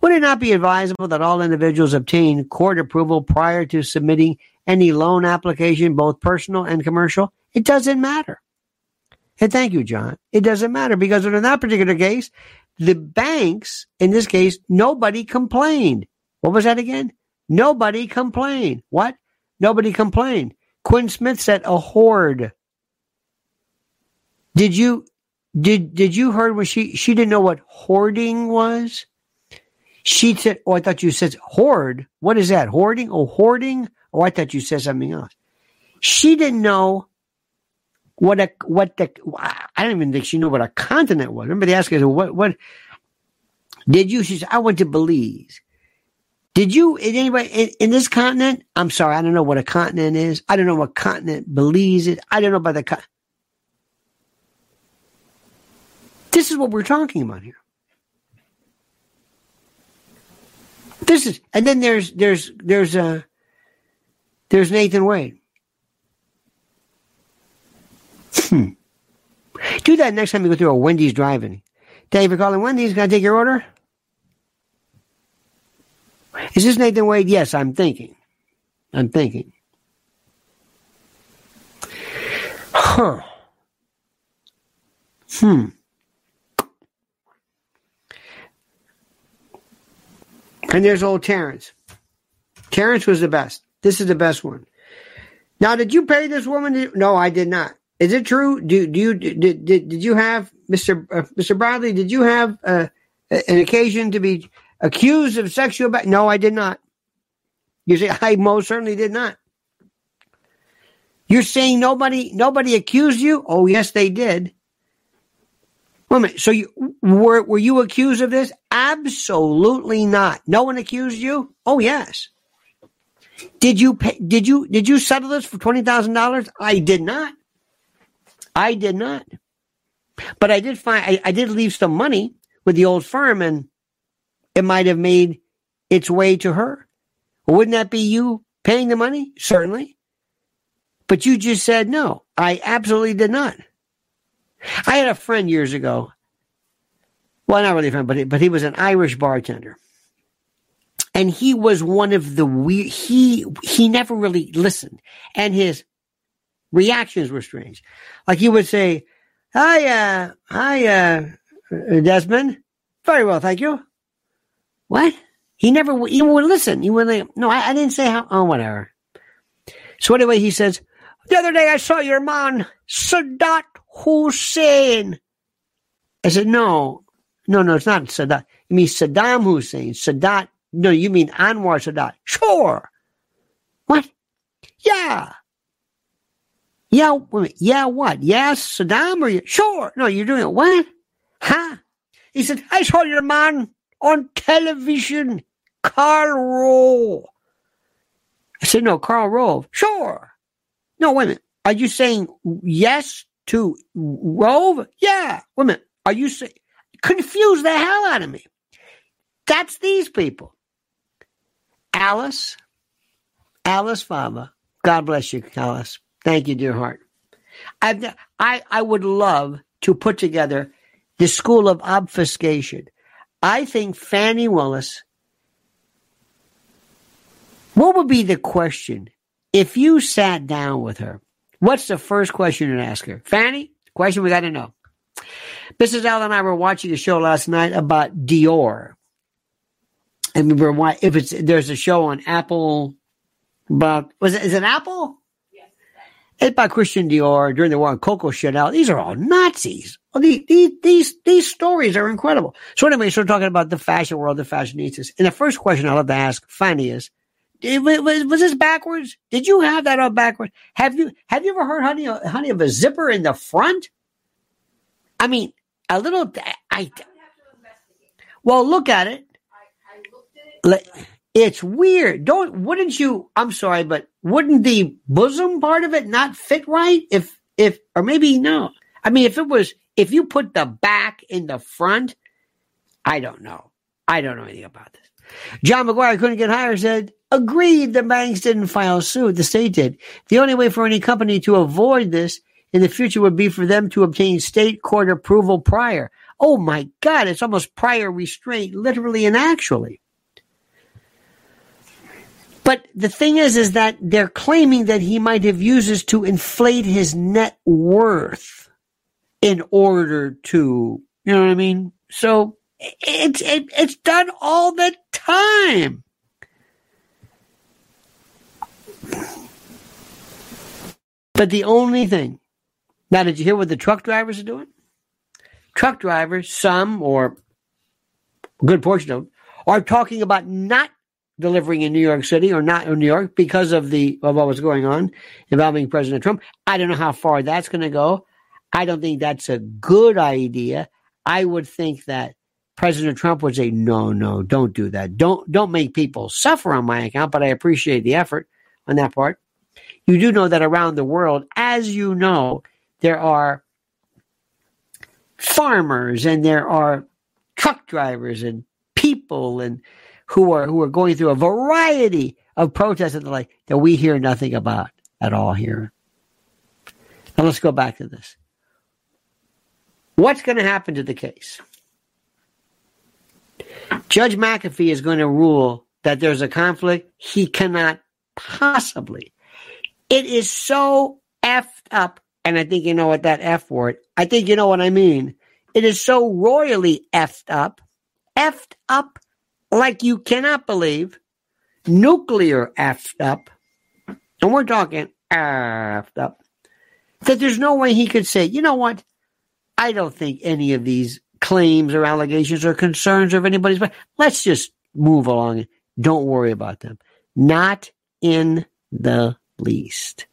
Speaker 2: Would it not be advisable that all individuals obtain court approval prior to submitting any loan application, both personal and commercial? It doesn't matter. And thank you, John. It doesn't matter because in that particular case, the banks, in this case, nobody complained. What was that again? Nobody complained. What? Nobody complained. Quinn Smith said a hoard. Did you did did you heard when she she didn't know what hoarding was? She said, "Oh, I thought you said hoard. What is that? Hoarding? Oh, hoarding? Oh, I thought you said something else." She didn't know what a what the I don't even think she knew what a continent was. Remember they asked her what what did you? She said, "I went to Belize." Did you in anybody in, in, this continent? I'm sorry, I don't know what a continent is. I don't know what continent Belize is. I don't know about the. Con- this is what we're talking about here. This is, and then there's there's there's uh there's Nathan Wade. Hmm. Do that next time you go through a Wendy's driving. Dave, you're calling Wendy's. Can I take your order? Is this Nathan Wade? Yes, I'm thinking. I'm thinking. Huh. Hmm. And there's old Terrence. Terrence was the best. This is the best one. Now, did you pay this woman? No, I did not. Is it true? Do, do you did, did did you have Mr. Uh, Mr. Bradley? Did you have uh, an occasion to be accused of sexual? Ba- no, I did not. You say I most certainly did not. You're saying nobody nobody accused you? Oh, yes, they did. Wait a minute. So you were were you accused of this? Absolutely not. No one accused you? Oh yes. Did you pay, did you did you settle this for twenty thousand dollars? I did not. I did not. But I did find I, I did leave some money with the old firm and it might have made its way to her. wouldn't that be you paying the money? Certainly. But you just said no. I absolutely did not. I had a friend years ago. Well, not really a friend, but he, but he was an Irish bartender. And he was one of the weird, he, he never really listened. And his reactions were strange. Like he would say, "Hi, uh, hi, uh, Desmond. Very well, thank you." What? He never he would listen. He would like, no, I, I didn't say how. Oh, whatever. So anyway, he says, "The other day I saw your man, Sadat Hussein." I said, "No, no, no, it's not Sadat. You mean Saddam Hussein? Sadat? No, you mean Anwar Sadat? Sure. What? Yeah." Yeah, yeah, what? Yes, Saddam or you? Sure. No, you're doing it. What? Huh? He said, I saw your man on television, Karl Rove. I said, no, Karl Rove. Sure. No, wait a minute. Are you saying yes to Rove? Yeah. Minute. Are you saying, confuse the hell out of me. That's these people. Alice, Alice Fava. God bless you, Alice. Thank you, dear heart. i I, I would love to put together the school of obfuscation. I think Fani Willis, what would be the question if you sat down with her? What's the first question you'd ask her? Fani, question we got to know. Mrs. Al and I were watching a show last night about Dior. And we were why if it's there's a show on Apple about was it is it Apple? Yes. It's by Christian Dior during the war on Coco Chanel. These are all Nazis. Well, these, these, these, these stories are incredible. So anyway, so we're talking about the fashion world, the fashionistas. And the first question I love to ask Fani is, was, was this backwards? Did you have that all backwards? Have you, have you ever heard, honey, honey, of a zipper in the front? I mean, a little, I, well, look at it. I, I at it. It's weird. Don't, wouldn't you, I'm sorry, but wouldn't the bosom part of it not fit right? If, if, or maybe no. I mean, if it was, if you put the back in the front, I don't know. I don't know anything about this. John McGuire couldn't get higher said, agreed the banks didn't file suit. The state did. The only way for any company to avoid this in the future would be for them to obtain state court approval prior. Oh my God, it's almost prior restraint, literally and actually. But the thing is, is that they're claiming that he might have used this to inflate his net worth in order to, you know what I mean? So it's it, it's done all the time. But the only thing now, did you hear what the truck drivers are doing? Truck drivers, some or a good portion of them, are talking about not delivering in New York City or not in New York because of the of what was going on involving President Trump. I don't know how far that's going to go. I don't think that's a good idea. I would think that President Trump would say, "No, no, don't do that. Don't don't make people suffer on my account." But I appreciate the effort on that part. You do know that around the world, as you know, there are farmers and there are truck drivers and people and who are who are going through a variety of protests and the like that we hear nothing about at all here. Now let's go back to this. What's going to happen to the case? Judge McAfee is going to rule that there's a conflict. He cannot possibly. It is so effed up and I think you know what that F word, I think you know what I mean. It is so royally effed up, effed up like you cannot believe, nuclear effed up, and we're talking effed up, that there's no way he could say, you know what? I don't think any of these claims or allegations or concerns of anybody's, but let's just move along. Don't worry about them. Not in the least.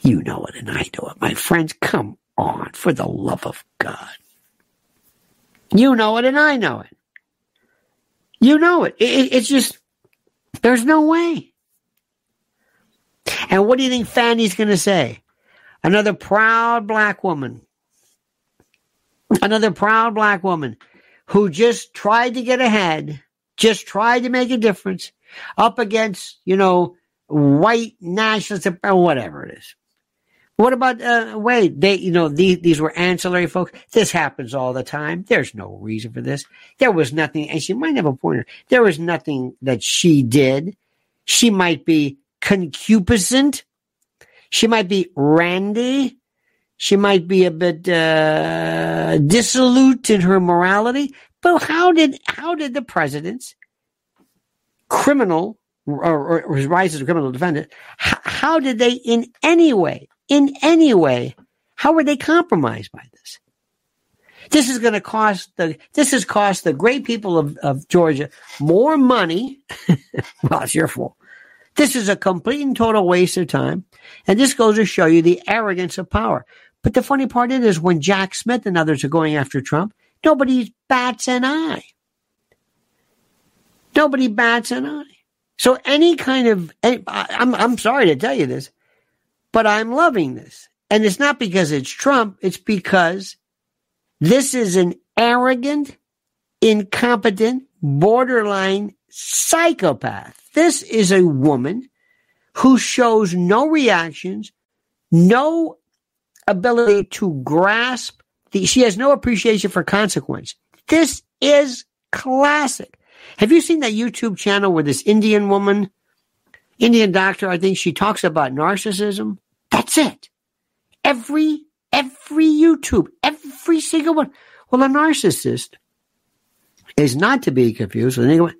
Speaker 2: You know it and I know it. My friends, come on, for the love of God. You know it and I know it. You know it. it it's just, there's no way. And what do you think Fani's going to say? Another proud black woman. Another proud black woman who just tried to get ahead, just tried to make a difference up against, you know, white nationalists or whatever it is. What about uh? They, you know, these these were ancillary folks. This happens all the time. There's no reason for this. There was nothing, and she might have a point. There was nothing that she did. She might be concupiscent. She might be randy. She might be a bit uh, dissolute in her morality. But how did how did the president's criminal or, or his rise as a criminal defendant? How, how did they in any way in any way, how were they compromised by this? This is going to cost the, this has cost the great people of, of Georgia more money. well, it's your fault. This is a complete and total waste of time. And this goes to show you the arrogance of power. But the funny part is when Jack Smith and others are going after Trump, nobody bats an eye. Nobody bats an eye. So any kind of, I'm, I'm sorry to tell you this, but I'm loving this. And it's not because it's Trump, it's because this is an arrogant, incompetent, borderline psychopath. This is a woman who shows no reactions, no ability to grasp the, she has no appreciation for consequence. This is classic. Have you seen that YouTube channel where this Indian woman, Indian doctor, I think she talks about narcissism? That's it. Every, every YouTube, every single one. Well, a narcissist is not to be confused with anyone.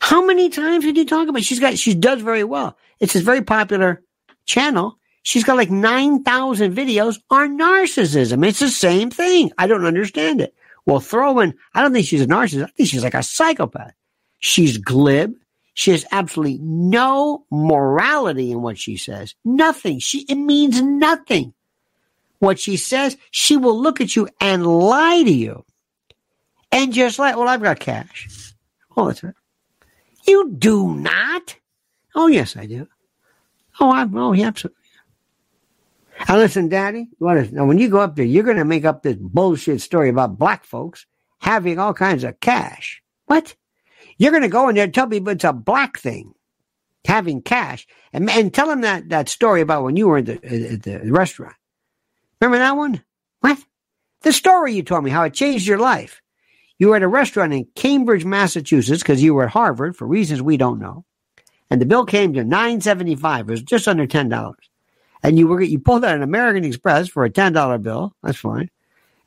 Speaker 2: How many times did you talk about? She's got, she does very well. It's a very popular channel. She's got like 9,000 videos on narcissism. It's the same thing. I don't understand it. Well, throw in, I don't think she's a narcissist. I think she's like a psychopath. She's glib. She has absolutely no morality in what she says. Nothing. She, it means nothing. What she says, she will look at you and lie to you. And just like, well, I've got cash. Oh, that's right. You do not. Oh, yes, I do. Oh, I'm, oh, yeah, absolutely. Now listen, Daddy, what now when you go up there, you're going to make up this bullshit story about black folks having all kinds of cash. What? You're going to go in there and tell people it's a black thing. having cash. And, and tell him that, that story about when you were at the, uh, at the restaurant. Remember that one? What? The story you told me, how it changed your life. You were at a restaurant in Cambridge, Massachusetts, because you were at Harvard for reasons we don't know. And the bill came to nine seventy five. It was just under ten dollars. And you were you pulled out an American Express for a ten dollar bill. That's fine.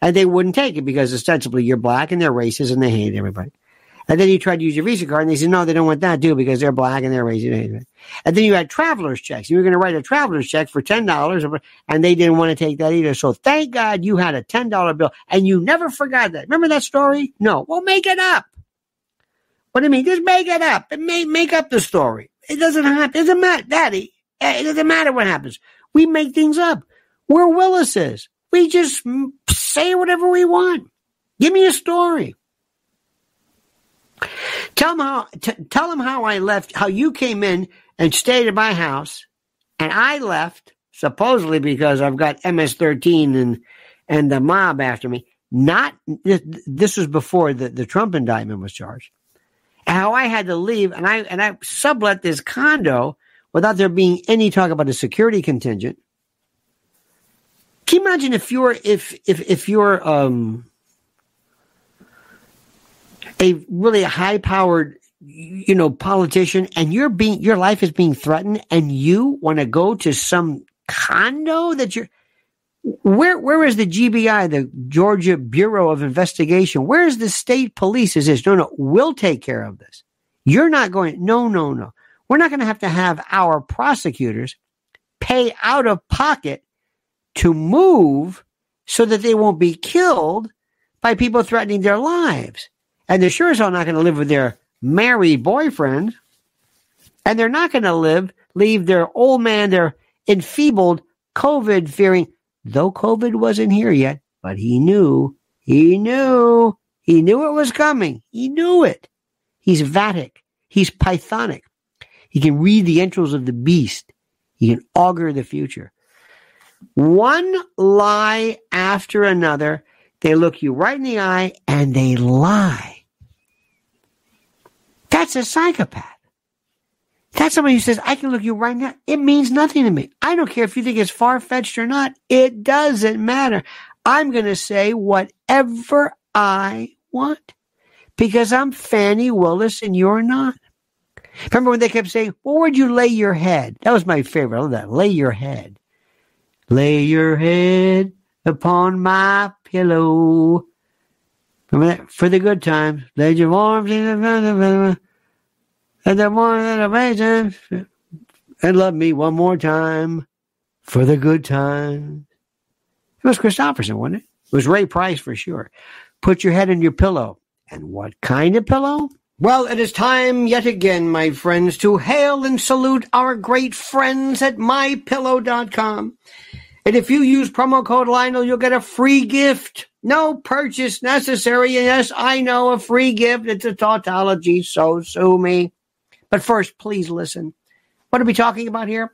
Speaker 2: And they wouldn't take it because ostensibly you're black and they're racist and they hate everybody. And then you tried to use your Visa card, and they said, no, they don't want that too because they're black and they're racist. And then you had traveler's checks. You were going to write a traveler's check for $10, and they didn't want to take that either. So thank God you had a $10 bill, and you never forgot that. Remember that story? No. Well, make it up. What do you mean? Just make it up. Make, make up the story. It doesn't happen. It doesn't matter, Daddy. Eh, it doesn't matter what happens. We make things up. We're Willises. We just say whatever we want. Give me a story. Tell them how. T- tell them how I left. How you came in and stayed at my house, and I left supposedly because I've got MS-13 and and the mob after me. Not this was before the, the Trump indictment was charged. How I had to leave, and I and I sublet this condo without there being any talk about a security contingent. Can you imagine if you're if if if you're um a really high powered you know politician and you're being your life is being threatened and you want to go to some condo that you're where where is the GBI the Georgia Bureau of Investigation? Where is the state police? Is this no no we'll take care of this. You're not going no no no. We're not going to have to have our prosecutors pay out of pocket to move so that they won't be killed by people threatening their lives and they're sure as hell not going to live with their married boyfriend. And they're not going to live, leave their old man, their enfeebled COVID fearing, though COVID wasn't here yet, but he knew, he knew, he knew it was coming. He knew it. He's Vatic. He's Pythonic. He can read the entrails of the beast. He can augur the future. One lie after another. They look you right in the eye and they lie. That's a psychopath. That's somebody who says, I can look you right now. It means nothing to me. I don't care if you think it's far fetched or not. It doesn't matter. I'm going to say whatever I want because I'm Fani Willis and you're not. Remember when they kept saying, well, where'd you lay your head? That was my favorite. I love that. Lay your head. Lay your head upon my pillow. Remember that? For the good times. Lay your arms in the and the more that amazing and love me one more time for the good times. It was Kristofferson, wasn't it? It was Ray Price for sure. Put your head in your pillow. And what kind of pillow? Well, it is time yet again, my friends, to hail and salute our great friends at mypillow.com. And if you use promo code Lionel, you'll get a free gift. No purchase necessary. Yes, I know a free gift. It's a tautology, so sue me. But first, please listen. What are we talking about here?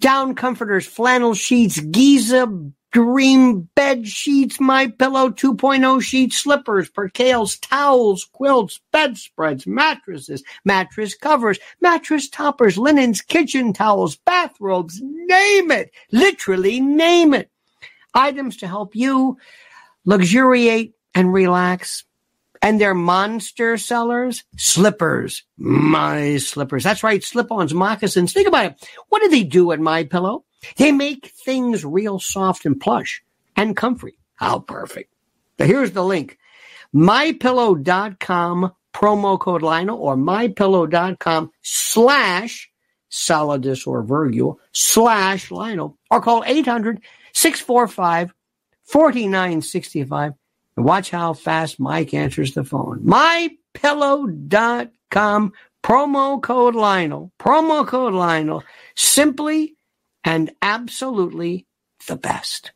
Speaker 2: Down comforters, flannel sheets, Giza dream bed sheets, my pillow 2.0 sheets, slippers, percales, towels, quilts, bedspreads, mattresses, mattress covers, mattress toppers, linens, kitchen towels, bathrobes, name it. Literally name it. Items to help you luxuriate and relax and they're monster sellers. Slippers, my slippers. That's right, slip-ons, moccasins. Think about it. What do they do at My Pillow? They make things real soft and plush and comfy. How perfect. But here's the link. MyPillow.com promo code Lionel or MyPillow.com slash Solidus or Virgil slash Lionel or call 800 645 4965 and watch how fast Mike answers the phone. MyPillow.com, promo code Lionel, promo code Lionel, simply and absolutely the best.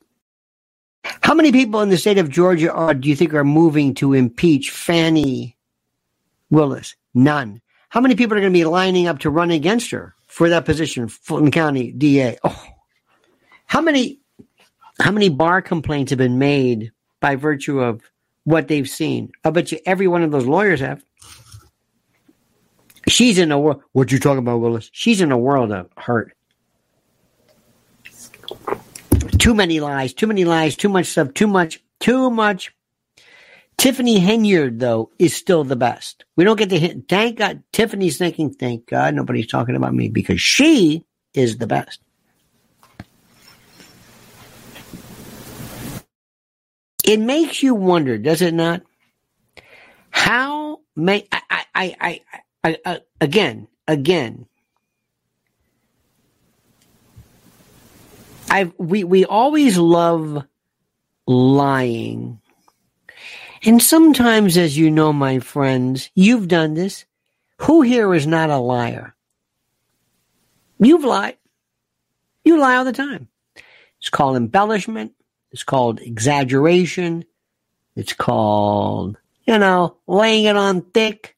Speaker 2: How many people in the state of Georgia are, do you think are moving to impeach Fani Willis? None. How many people are going to be lining up to run against her for that position, Fulton County DA? Oh, how many, how many bar complaints have been made by virtue of what they've seen. I bet you every one of those lawyers have. She's in a world. What you talking about, Willis? She's in a world of hurt. Too many lies. Too many lies. Too much stuff. Too much. Too much. Tiffany Henyard, though, is still the best. We don't get to hit. Thank God. Tiffany's thinking, thank God nobody's talking about me because she is the best. It makes you wonder, does it not? How may I, I, I, I, I, again, again, I we we always love lying. And sometimes, as you know, my friends, you've done this. Who here is not a liar? You've lied. You lie all the time. It's called embellishment. It's called exaggeration. It's called, you know, laying it on thick.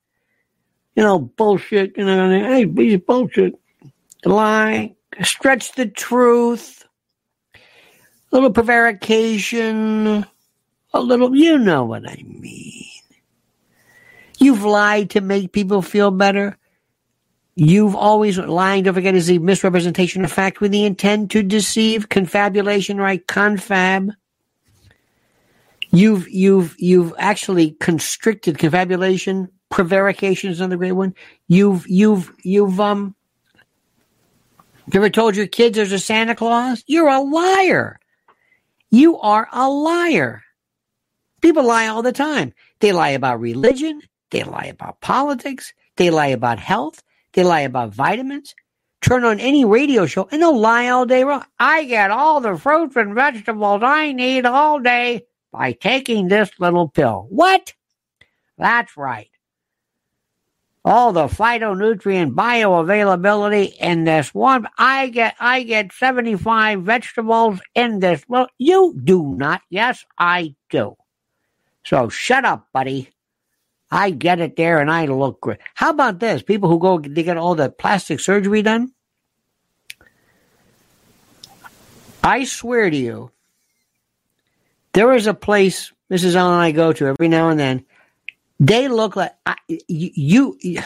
Speaker 2: You know, bullshit. You know, hey, these bullshit. Lie. Stretch the truth. A little prevarication. A little, you know what I mean. You've lied to make people feel better. You've always lying, don't forget, is the misrepresentation of fact with the intent to deceive, confabulation, right? Confab. You've you've you've actually constricted confabulation, prevarication is another great one. You've you've you've um ever told your kids there's a Santa Claus? You're a liar. You are a liar. People lie all the time. They lie about religion. They lie about politics. They lie about health. They lie about vitamins. Turn on any radio show and they'll lie all day long. I get all the fruits and vegetables I need all day by taking this little pill. What? That's right. All the phytonutrient bioavailability in this one. I get I get 75 vegetables in this. Well, you do not. Yes, I do. So shut up, buddy. I get it there and I look great. How about this? People who go they get all the plastic surgery done. I swear to you, there is a place Mrs. Allen and I go to every now and then. They look like I, you, you.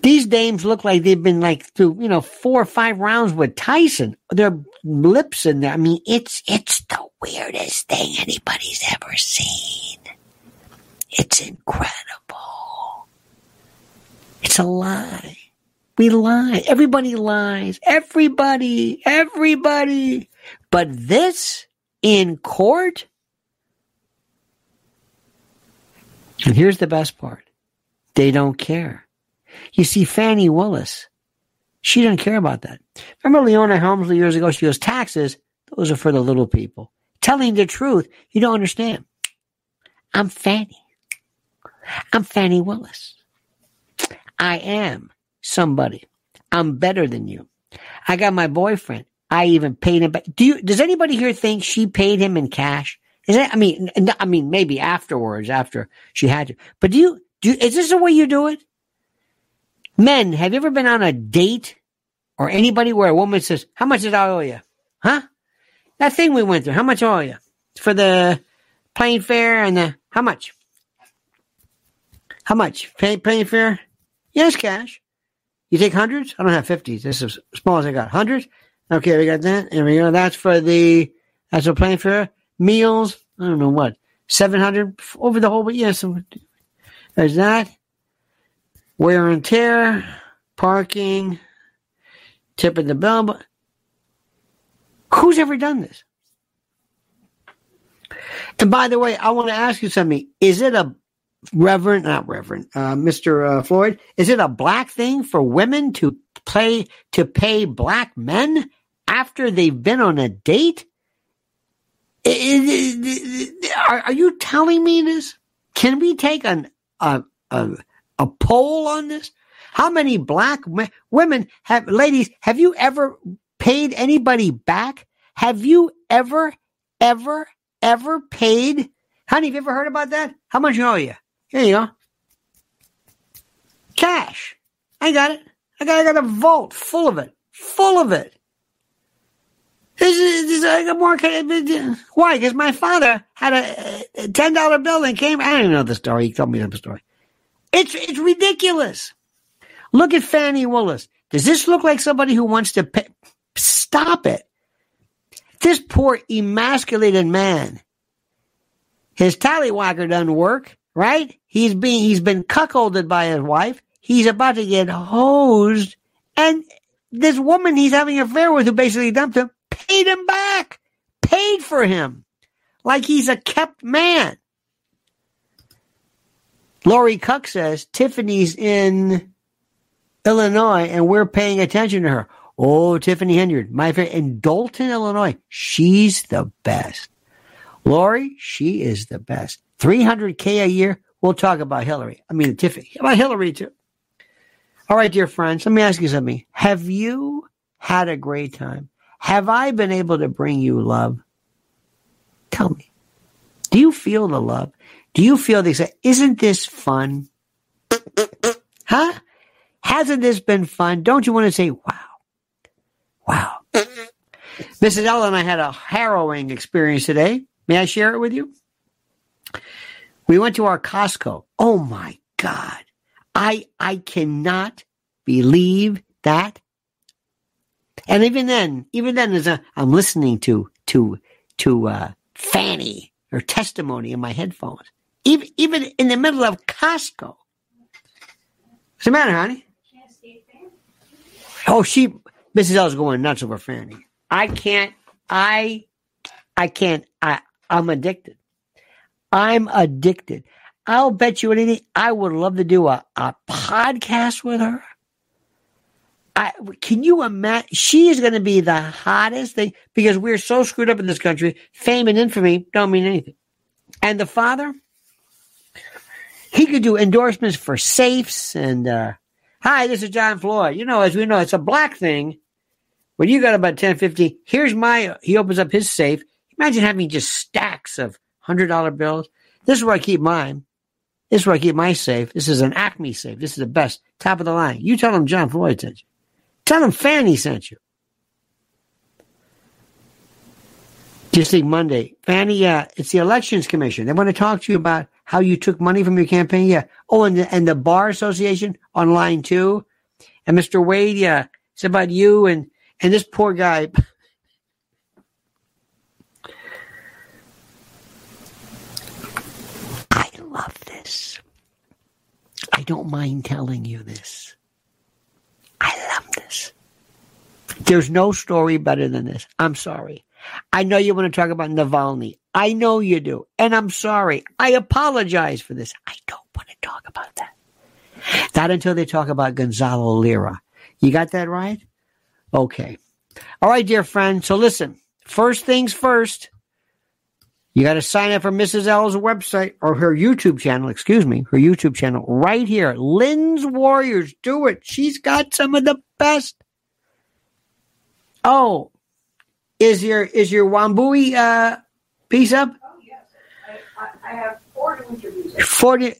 Speaker 2: These dames look like they've been like through, you know, four or five rounds with Tyson. Their lips in there. I mean, it's it's the weirdest thing anybody's ever seen. It's incredible. It's a lie. We lie. Everybody lies. Everybody. Everybody. But this in court? And here's the best part. They don't care. You see, Fani Willis, she didn't care about that. Remember Leona Helmsley years ago? She goes, taxes, those are for the little people. Telling the truth, you don't understand. I'm Fani. I'm Fani Willis. I am somebody. I'm better than you. I got my boyfriend. I even paid him back. Do you, does anybody here think she paid him in cash? Is that, I mean, I mean, maybe afterwards, after she had to, but do you, do, is this the way you do it? Men, have you ever been on a date or anybody where a woman says, how much did I owe you? Huh? That thing we went through, how much owe you? For the plane fare and the, how much? How much? Pay, plane fare? Yes, cash. You take hundreds? I don't have fifties. This is as small as I got. Hundreds? Okay, we got that. And we go. That's for the, that's a plane fare. Meals? I don't know what. 700 over the whole, but yes. There's that. Wear and tear, parking, tipping the bill. Who's ever done this? And by the way, I want to ask you something. Is it a Reverend, not Reverend, uh, Mr. Uh, Floyd, is it a black thing for women to play to pay black men after they've been on a date? Are, are you telling me this? Can we take an, a, a, a poll on this? How many black women have, ladies, have you ever paid anybody back? Have you ever, ever, ever paid? Honey, have you ever heard about that? How much owe you? Here you go. Cash. I got it. I got, I got a vault full of it. Full of it. This is, this, I more. Why? Because my father had a, a ten dollar bill and came. I don't even know the story. He told me the story. It's it's ridiculous. Look at Fani Willis. Does this look like somebody who wants to pay? Stop it. This poor emasculated man. His tallywhacker doesn't work, right? He's being he's been cuckolded by his wife. He's about to get hosed, and this woman he's having an affair with, who basically dumped him, paid him back, paid for him, like he's a kept man. Lori Cuck says Tiffany's in Illinois and we're paying attention to her. Oh, Tiffany Henyard, my favorite in Dolton, Illinois. She's the best. Lori, she is the best. 300K a year. We'll talk about Hillary. I mean, Tiffany. About Hillary, too. All right, dear friends, let me ask you something. Have you had a great time? Have I been able to bring you love? Tell me. Do you feel the love? Do you feel this? Isn't this fun? Huh? Hasn't this been fun? Don't you want to say, wow, wow? Mrs. Ellen I had a harrowing experience today. May I share it with you? We went to our Costco. Oh my God. I, I cannot believe that. And even then, even then, as a, I'm listening to, to, to, uh, Fani or testimony in my headphones, even, even in the middle of Costco. What's the matter, honey? Oh, she, Mrs. L's going nuts over Fani. I can't, I, I can't, I, I'm addicted. I'm addicted. I'll bet you anything. I would love to do a, a podcast with her. I, can you imagine? She is going to be the hottest thing because we're so screwed up in this country. Fame and infamy don't mean anything. And the father, he could do endorsements for safes and, uh, hi, this is John Floyd. You know, as we know, it's a black thing. When you got about 10, 50, here's my, he opens up his safe. Imagine having just stacks of $100 bills. This is where I keep mine. This is where I keep my safe. This is an Acme safe. This is the best, top of the line. You tell them John Floyd sent you. Tell them Fani sent you. Just think Monday. Fani, yeah, uh, it's the Elections Commission. They want to talk to you about how you took money from your campaign. Yeah. Oh, and the, and the Bar Association on line two. And Mr. Wade, yeah, it's about you and, and this poor guy. I love this. I don't mind telling you this. I love this. There's no story better than this. I'm sorry. I know you want to talk about Navalny. I know you do. And I'm sorry. I apologize for this. I don't want to talk about that. Not until they talk about Gonzalo Lira. You got that right? Okay. All right, dear friend. So listen, first things first. You got to sign up for Mrs. L's website or her YouTube channel, excuse me, her YouTube channel right here. Lynn's Warriors. Do it. She's got some of the best. Oh, is your is your Wambui uh, piece up?
Speaker 4: Oh yes, I, I, I have four interviews.
Speaker 2: Forty.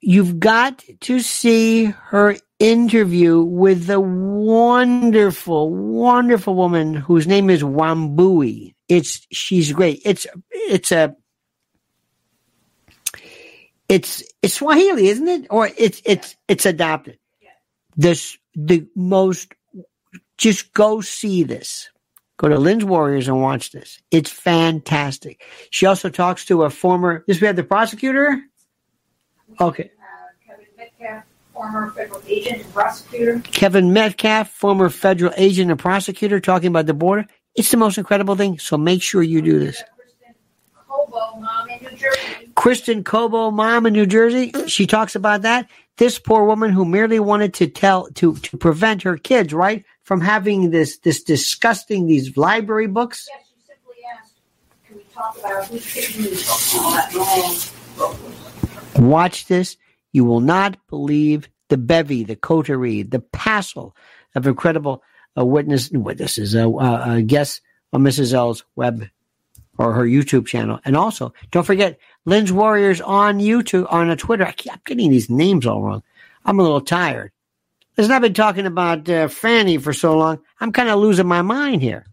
Speaker 2: You've got to see her interview with the wonderful, wonderful woman whose name is Wambui. It's she's great. It's it's a it's it's Swahili, isn't it? Or it's it's it's adopted. This the most. Just go see this. Go to Lynn's Warriors and watch this. It's fantastic. She also talks to a former. This we have the prosecutor. Okay.
Speaker 4: Uh, Kevin Metcalf, former federal agent and prosecutor.
Speaker 2: Kevin Metcalf, former federal agent and prosecutor, talking about the border. It's the most incredible thing. So make sure you do this.
Speaker 4: Kristen Cobo, mom in New Jersey.
Speaker 2: Kristen Cobo, mom in New Jersey, she talks about that. This poor woman who merely wanted to tell to to prevent her kids, right, from having this this disgusting these library books.
Speaker 4: Yes, she simply asked, can we talk about who's these books and all that long book?
Speaker 2: Watch this. You will not believe the bevy, the coterie, the passel of incredible uh, witness witnesses, a, uh, uh, guests on Mrs. L's web or her YouTube channel. And also, don't forget Lynn's Warriors on YouTube, on a Twitter. I keep getting these names all wrong. I'm a little tired. Listen, I've been talking about uh, Fani for so long. I'm kind of losing my mind here.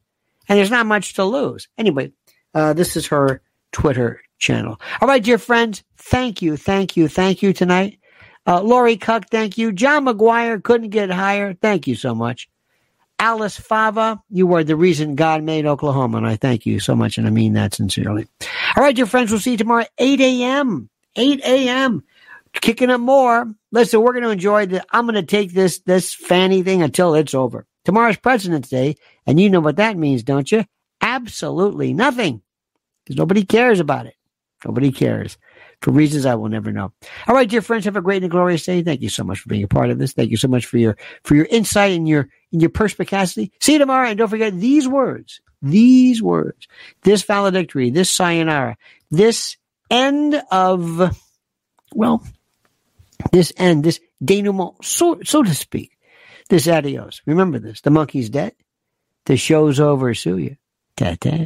Speaker 2: And there's not much to lose. Anyway, uh, this is her Twitter channel. All right, dear friends, thank you, thank you, thank you tonight. Uh, Lori Cuck, thank you. John McGuire couldn't get higher. Thank you so much. Alice Fava, you were the reason God made Oklahoma, and I thank you so much, and I mean that sincerely. All right, dear friends, we'll see you tomorrow, 8 a.m. 8 a.m. Kicking up more. Listen, we're going to enjoy the. I'm going to take this this Fani thing until it's over. Tomorrow's President's Day, and you know what that means, don't you? Absolutely nothing, because nobody cares about it. Nobody cares for reasons I will never know. All right, dear friends, have a great and glorious day. Thank you so much for being a part of this. Thank you so much for your for your insight and your and your perspicacity. See you tomorrow, and don't forget these words. These words. This valedictory. This sayonara. This end of well, this end. This denouement, so so to speak. This adios. Remember this. The monkey's dead. The show's over. Sue you. Ta-ta.